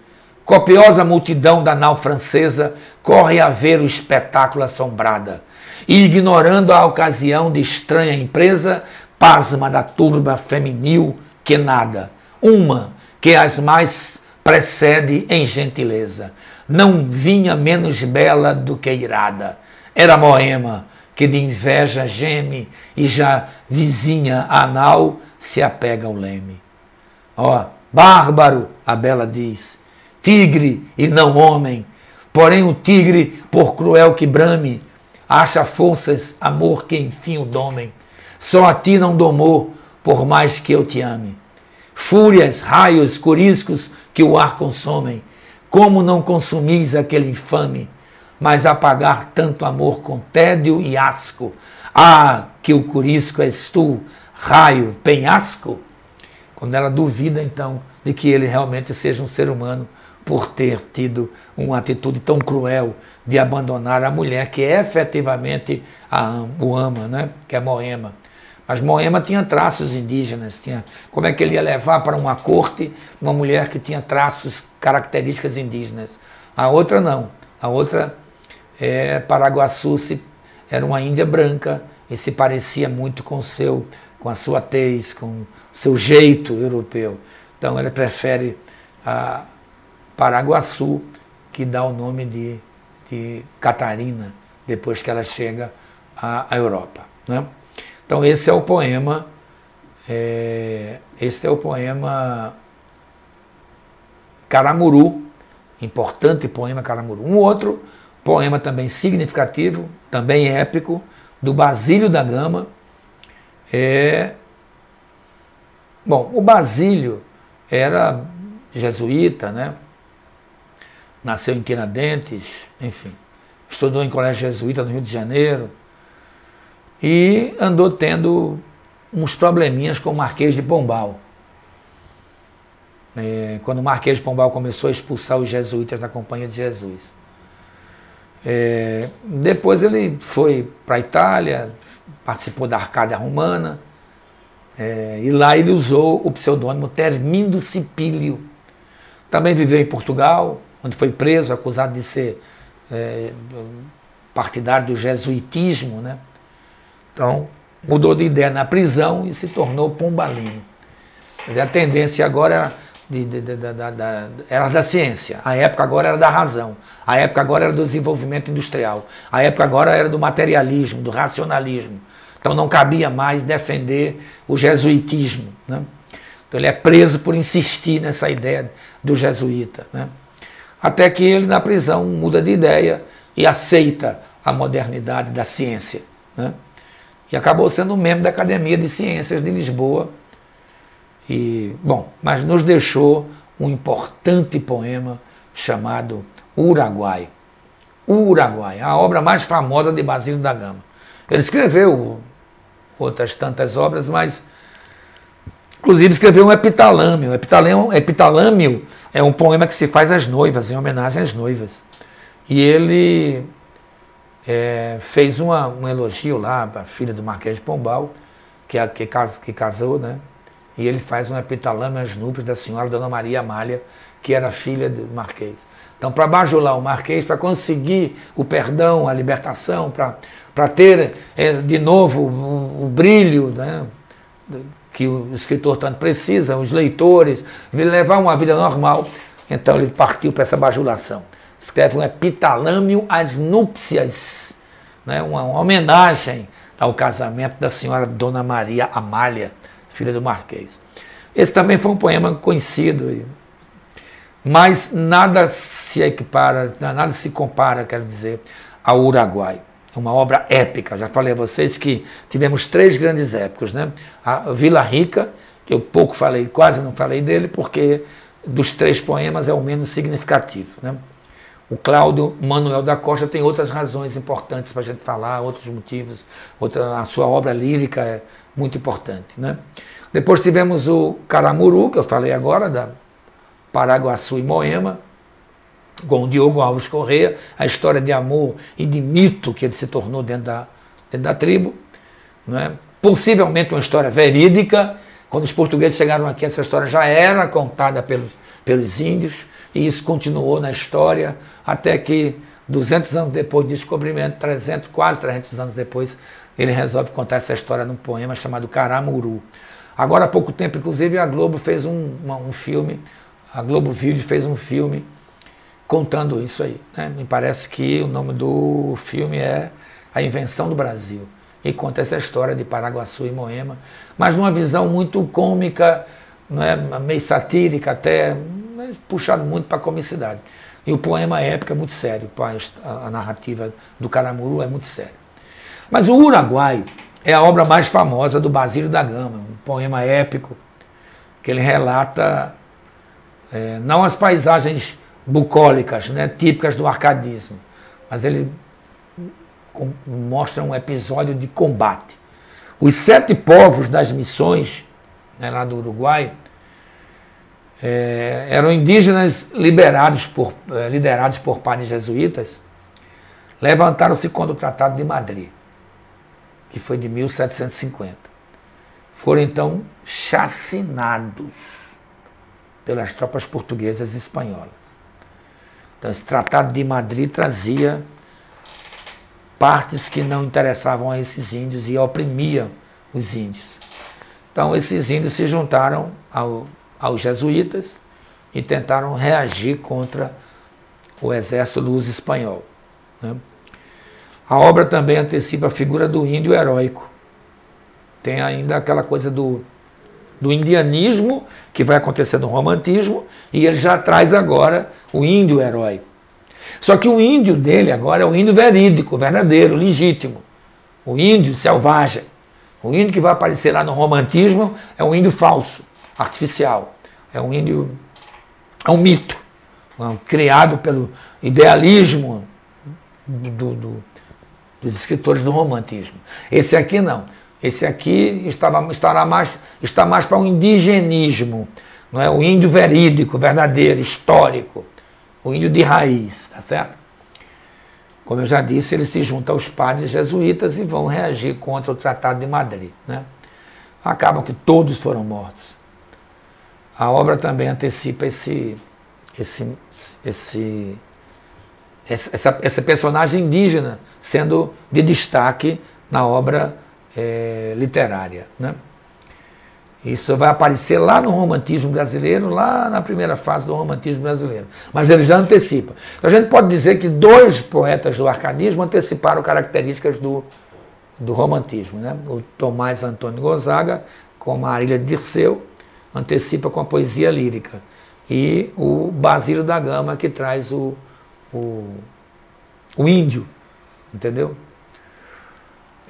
Copiosa multidão da nau francesa corre a ver o espetáculo assombrada. E, ignorando a ocasião de estranha empresa, pasma da turba feminil que nada. Uma que as mais precede em gentileza. Não vinha menos bela do que irada. Era Moema, que de inveja geme e já vizinha a nau se apega ao leme. Ó, bárbaro, a bela diz, tigre e não homem. Porém o tigre, por cruel que brame, acha forças, amor que enfim o domem. Só a ti não domou, por mais que eu te ame. Fúrias, raios, coriscos que o ar consomem, como não consumis aquele infame, mas apagar tanto amor com tédio e asco. Ah, que o corisco és tu, raio, penhasco. Quando ela duvida, então, de que ele realmente seja um ser humano por ter tido uma atitude tão cruel de abandonar a mulher que efetivamente a, o ama, né? que é Moema. Mas Moema tinha traços indígenas. Tinha, como é que ele ia levar para uma corte uma mulher que tinha traços, características indígenas? A outra não. A outra, é, Paraguaçu, se, era uma índia branca e se parecia muito com, seu, com a sua tez, com seu jeito europeu. Então ele prefere a Paraguaçu, que dá o nome de, de Catarina, depois que ela chega à, à Europa. Né? Então esse é o poema, é, esse é o poema Caramuru, importante poema Caramuru. Um outro poema também significativo, também épico, do Basílio da Gama. É, bom, o Basílio era jesuíta, né? Nasceu em Tiradentes, enfim. Estudou em colégio jesuíta no Rio de Janeiro e andou tendo uns probleminhas com o Marquês de Pombal. É, quando o Marquês de Pombal começou a expulsar os jesuítas da Companhia de Jesus. É, depois ele foi para a Itália, participou da Arcádia Romana, é, e lá ele usou o pseudônimo Termindo Cipílio. Também viveu em Portugal, onde foi preso, acusado de ser é, partidário do jesuitismo, né? Então, mudou de ideia na prisão e se tornou pombalino. Mas a tendência agora era, de, de, de, da, era da ciência, a época agora era da razão, a época agora era do desenvolvimento industrial, a época agora era do materialismo, do racionalismo. Então não cabia mais defender o jesuitismo. Né? Então ele é preso por insistir nessa ideia do jesuíta. Né? Até que ele, na prisão, muda de ideia e aceita a modernidade da ciência. Né? e acabou sendo membro da Academia de Ciências de Lisboa. E, bom, mas nos deixou um importante poema chamado Uruguai. Uruguai, a obra mais famosa de Basílio da Gama. Ele escreveu outras tantas obras, mas inclusive escreveu um epitalâmio. Epitalâmio, epitalâmio é um poema que se faz às noivas, em homenagem às noivas. E ele é, fez uma, um elogio lá para a filha do Marquês de Pombal, que, é, que, que casou, né? E ele faz um epitalame às núpcias da senhora Dona Maria Amália, que era filha do Marquês. Então, para bajular o Marquês, para conseguir o perdão, a libertação, para ter é, de novo o, o brilho né, que o escritor tanto precisa, os leitores, levar uma vida normal, então ele partiu para essa bajulação escreve um epitalâmio às núpcias, né, uma, uma homenagem ao casamento da senhora Dona Maria Amália, filha do Marquês. Esse também foi um poema conhecido, mas nada se equipara, nada se compara, quero dizer, ao Uruguai. Uma obra épica. Já falei a vocês que tivemos três grandes épicos, né? A Vila Rica, que eu pouco falei, quase não falei dele, porque dos três poemas é o menos significativo, né? o Cláudio Manuel da Costa tem outras razões importantes para a gente falar, outros motivos. Outra, a sua obra lírica é muito importante. Né? Depois tivemos o Caramuru, que eu falei agora, da Paraguaçu e Moema, com o Diogo Alves Correia, a história de amor e de mito que ele se tornou dentro da, dentro da tribo. Né? Possivelmente uma história verídica. Quando os portugueses chegaram aqui, essa história já era contada pelos, pelos índios, e isso continuou na história até que 200 anos depois do descobrimento, 300, quase 300 anos depois, ele resolve contar essa história num poema chamado Caramuru. Agora há pouco tempo, inclusive, a Globo fez um, um filme, a Globo Vídeo fez um filme contando isso aí. Né? Me parece que o nome do filme é A Invenção do Brasil. E conta essa história de Paraguaçu e Moema, mas numa visão muito cômica, não é? meio satírica até, puxado muito para a comicidade. E o poema épico é muito sério, a, narrativa do Caramuru é muito séria. Mas o Uruguai é a obra mais famosa do Basílio da Gama, um poema épico que ele relata é, não as paisagens bucólicas, né, típicas do arcadismo, mas ele mostra um episódio de combate. Os sete povos das missões né, lá do Uruguai é, eram indígenas liberados por, é, liderados por padres jesuítas, levantaram-se contra o Tratado de Madrid, que foi de 1750. Foram então chacinados pelas tropas portuguesas e espanholas. Então, esse Tratado de Madrid trazia partes que não interessavam a esses índios e oprimia os índios. Então, esses índios se juntaram ao aos jesuítas e tentaram reagir contra o exército luz espanhol. Né? A obra também antecipa a figura do índio heróico. Tem ainda aquela coisa do, do indianismo, que vai acontecer no romantismo, e ele já traz agora o índio herói. Só que o índio dele agora é o índio verídico, verdadeiro, legítimo. O índio selvagem. O índio que vai aparecer lá no romantismo é um índio falso artificial. É um índio, é um mito, um, criado pelo idealismo do, do, dos escritores do romantismo. Esse aqui não. Esse aqui estava, estará mais, está mais para o um indigenismo, não é? o índio verídico, verdadeiro, histórico, o índio de raiz, tá certo? Como eu já disse, ele se junta aos padres jesuítas e vão reagir contra o Tratado de Madrid. Né? Acabam que todos foram mortos. A obra também antecipa esse, esse, esse, essa, essa personagem indígena sendo de destaque na obra é, literária. Né? Isso vai aparecer lá no romantismo brasileiro, lá na primeira fase do romantismo brasileiro. Mas ele já antecipa. Então a gente pode dizer que dois poetas do arcadismo anteciparam características do, do romantismo. Né? O Tomás Antônio Gonzaga, com Marília Dirceu, antecipa com a poesia lírica. E o Basílio da Gama, que traz o, o, o índio, entendeu?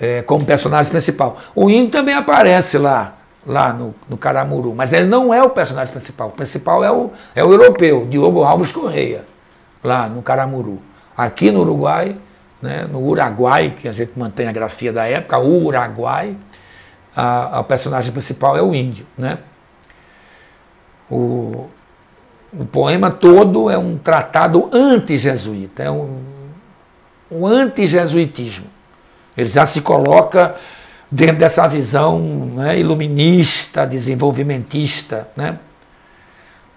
É, como personagem principal. O índio também aparece lá, lá no, no Caramuru, mas ele não é o personagem principal. O principal é o, é o europeu, Diogo Alves Correia, lá no Caramuru. Aqui no Uruguai, né, no Uruguai, que a gente mantém a grafia da época, o Uruguai, a, personagem principal é o índio, né? O, o poema todo é um tratado anti-jesuíta, é um, um anti-jesuitismo. Ele já se coloca dentro dessa visão né, iluminista, desenvolvimentista. Né?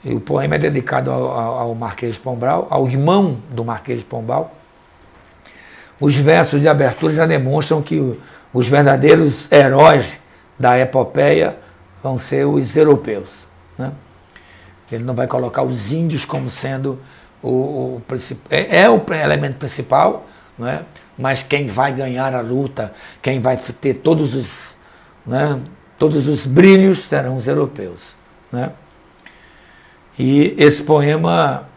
E o poema é dedicado ao, ao, Marquês de Pombal, ao irmão do Marquês de Pombal. Os versos de abertura já demonstram que os verdadeiros heróis da epopeia vão ser os europeus. Né? Ele não vai colocar os índios como sendo o, o é, é, o elemento principal, não é? Mas quem vai ganhar a luta, quem vai ter todos os, né, todos os brilhos serão os europeus. Né? E esse poema,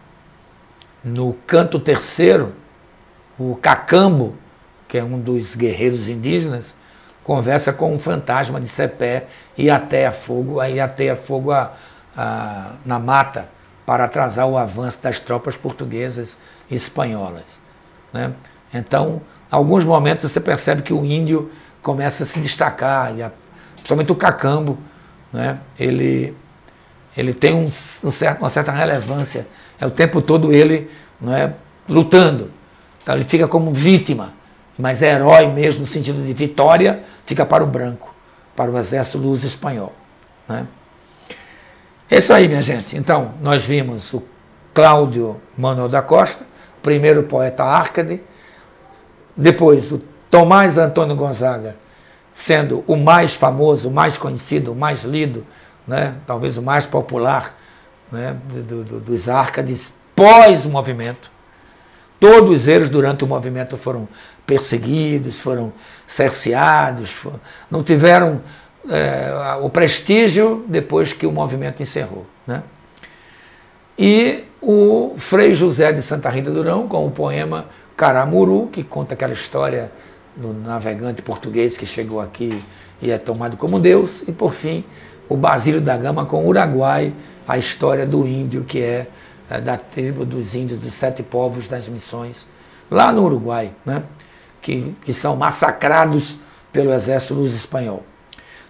no canto terceiro, o Cacambo, que é um dos guerreiros indígenas, conversa com um fantasma de Cepé e até a fogo, aí até a fogo a, a, na mata para atrasar o avanço das tropas portuguesas e espanholas. Né? Então, alguns momentos você percebe que o índio começa a se destacar, e a, principalmente o cacambo, né? ele, ele tem um, um certo, uma certa relevância. É o tempo todo ele né, lutando. Então ele fica como vítima, mas é herói mesmo no sentido de vitória, fica para o branco, para o exército luz espanhol. Né? É isso aí, minha gente. Então, nós vimos o Cláudio Manuel da Costa, primeiro poeta Árcade, depois o Tomás Antônio Gonzaga, sendo o mais famoso, o mais conhecido, o mais lido, né? talvez o mais popular né? do, do, dos Árcades pós-movimento. Todos eles, durante o movimento, foram perseguidos, foram cerceados, foram, não tiveram é, o prestígio depois que o movimento encerrou. Né? E o Frei José de Santa Rita Durão, com o poema Caramuru, que conta aquela história do navegante português que chegou aqui e é tomado como Deus. E, por fim, o Basílio da Gama com o Uruguai, a história do índio, que é, é da tribo dos índios dos sete povos das missões, lá no Uruguai, né? que, que são massacrados pelo exército luz espanhol.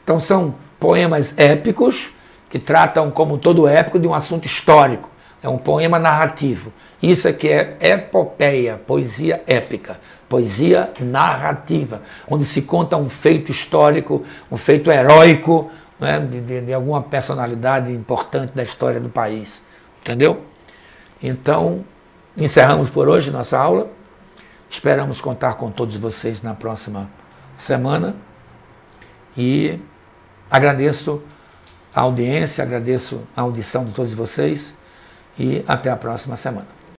Então são poemas épicos que tratam, como todo épico, de um assunto histórico. É um poema narrativo. Isso aqui é epopeia, poesia épica, poesia narrativa, onde se conta um feito histórico, um feito heróico, né, de, de alguma personalidade importante da história do país. Entendeu? Então, encerramos por hoje nossa aula. Esperamos contar com todos vocês na próxima semana. E Agradeço a audiência, agradeço a audição de todos vocês e até a próxima semana.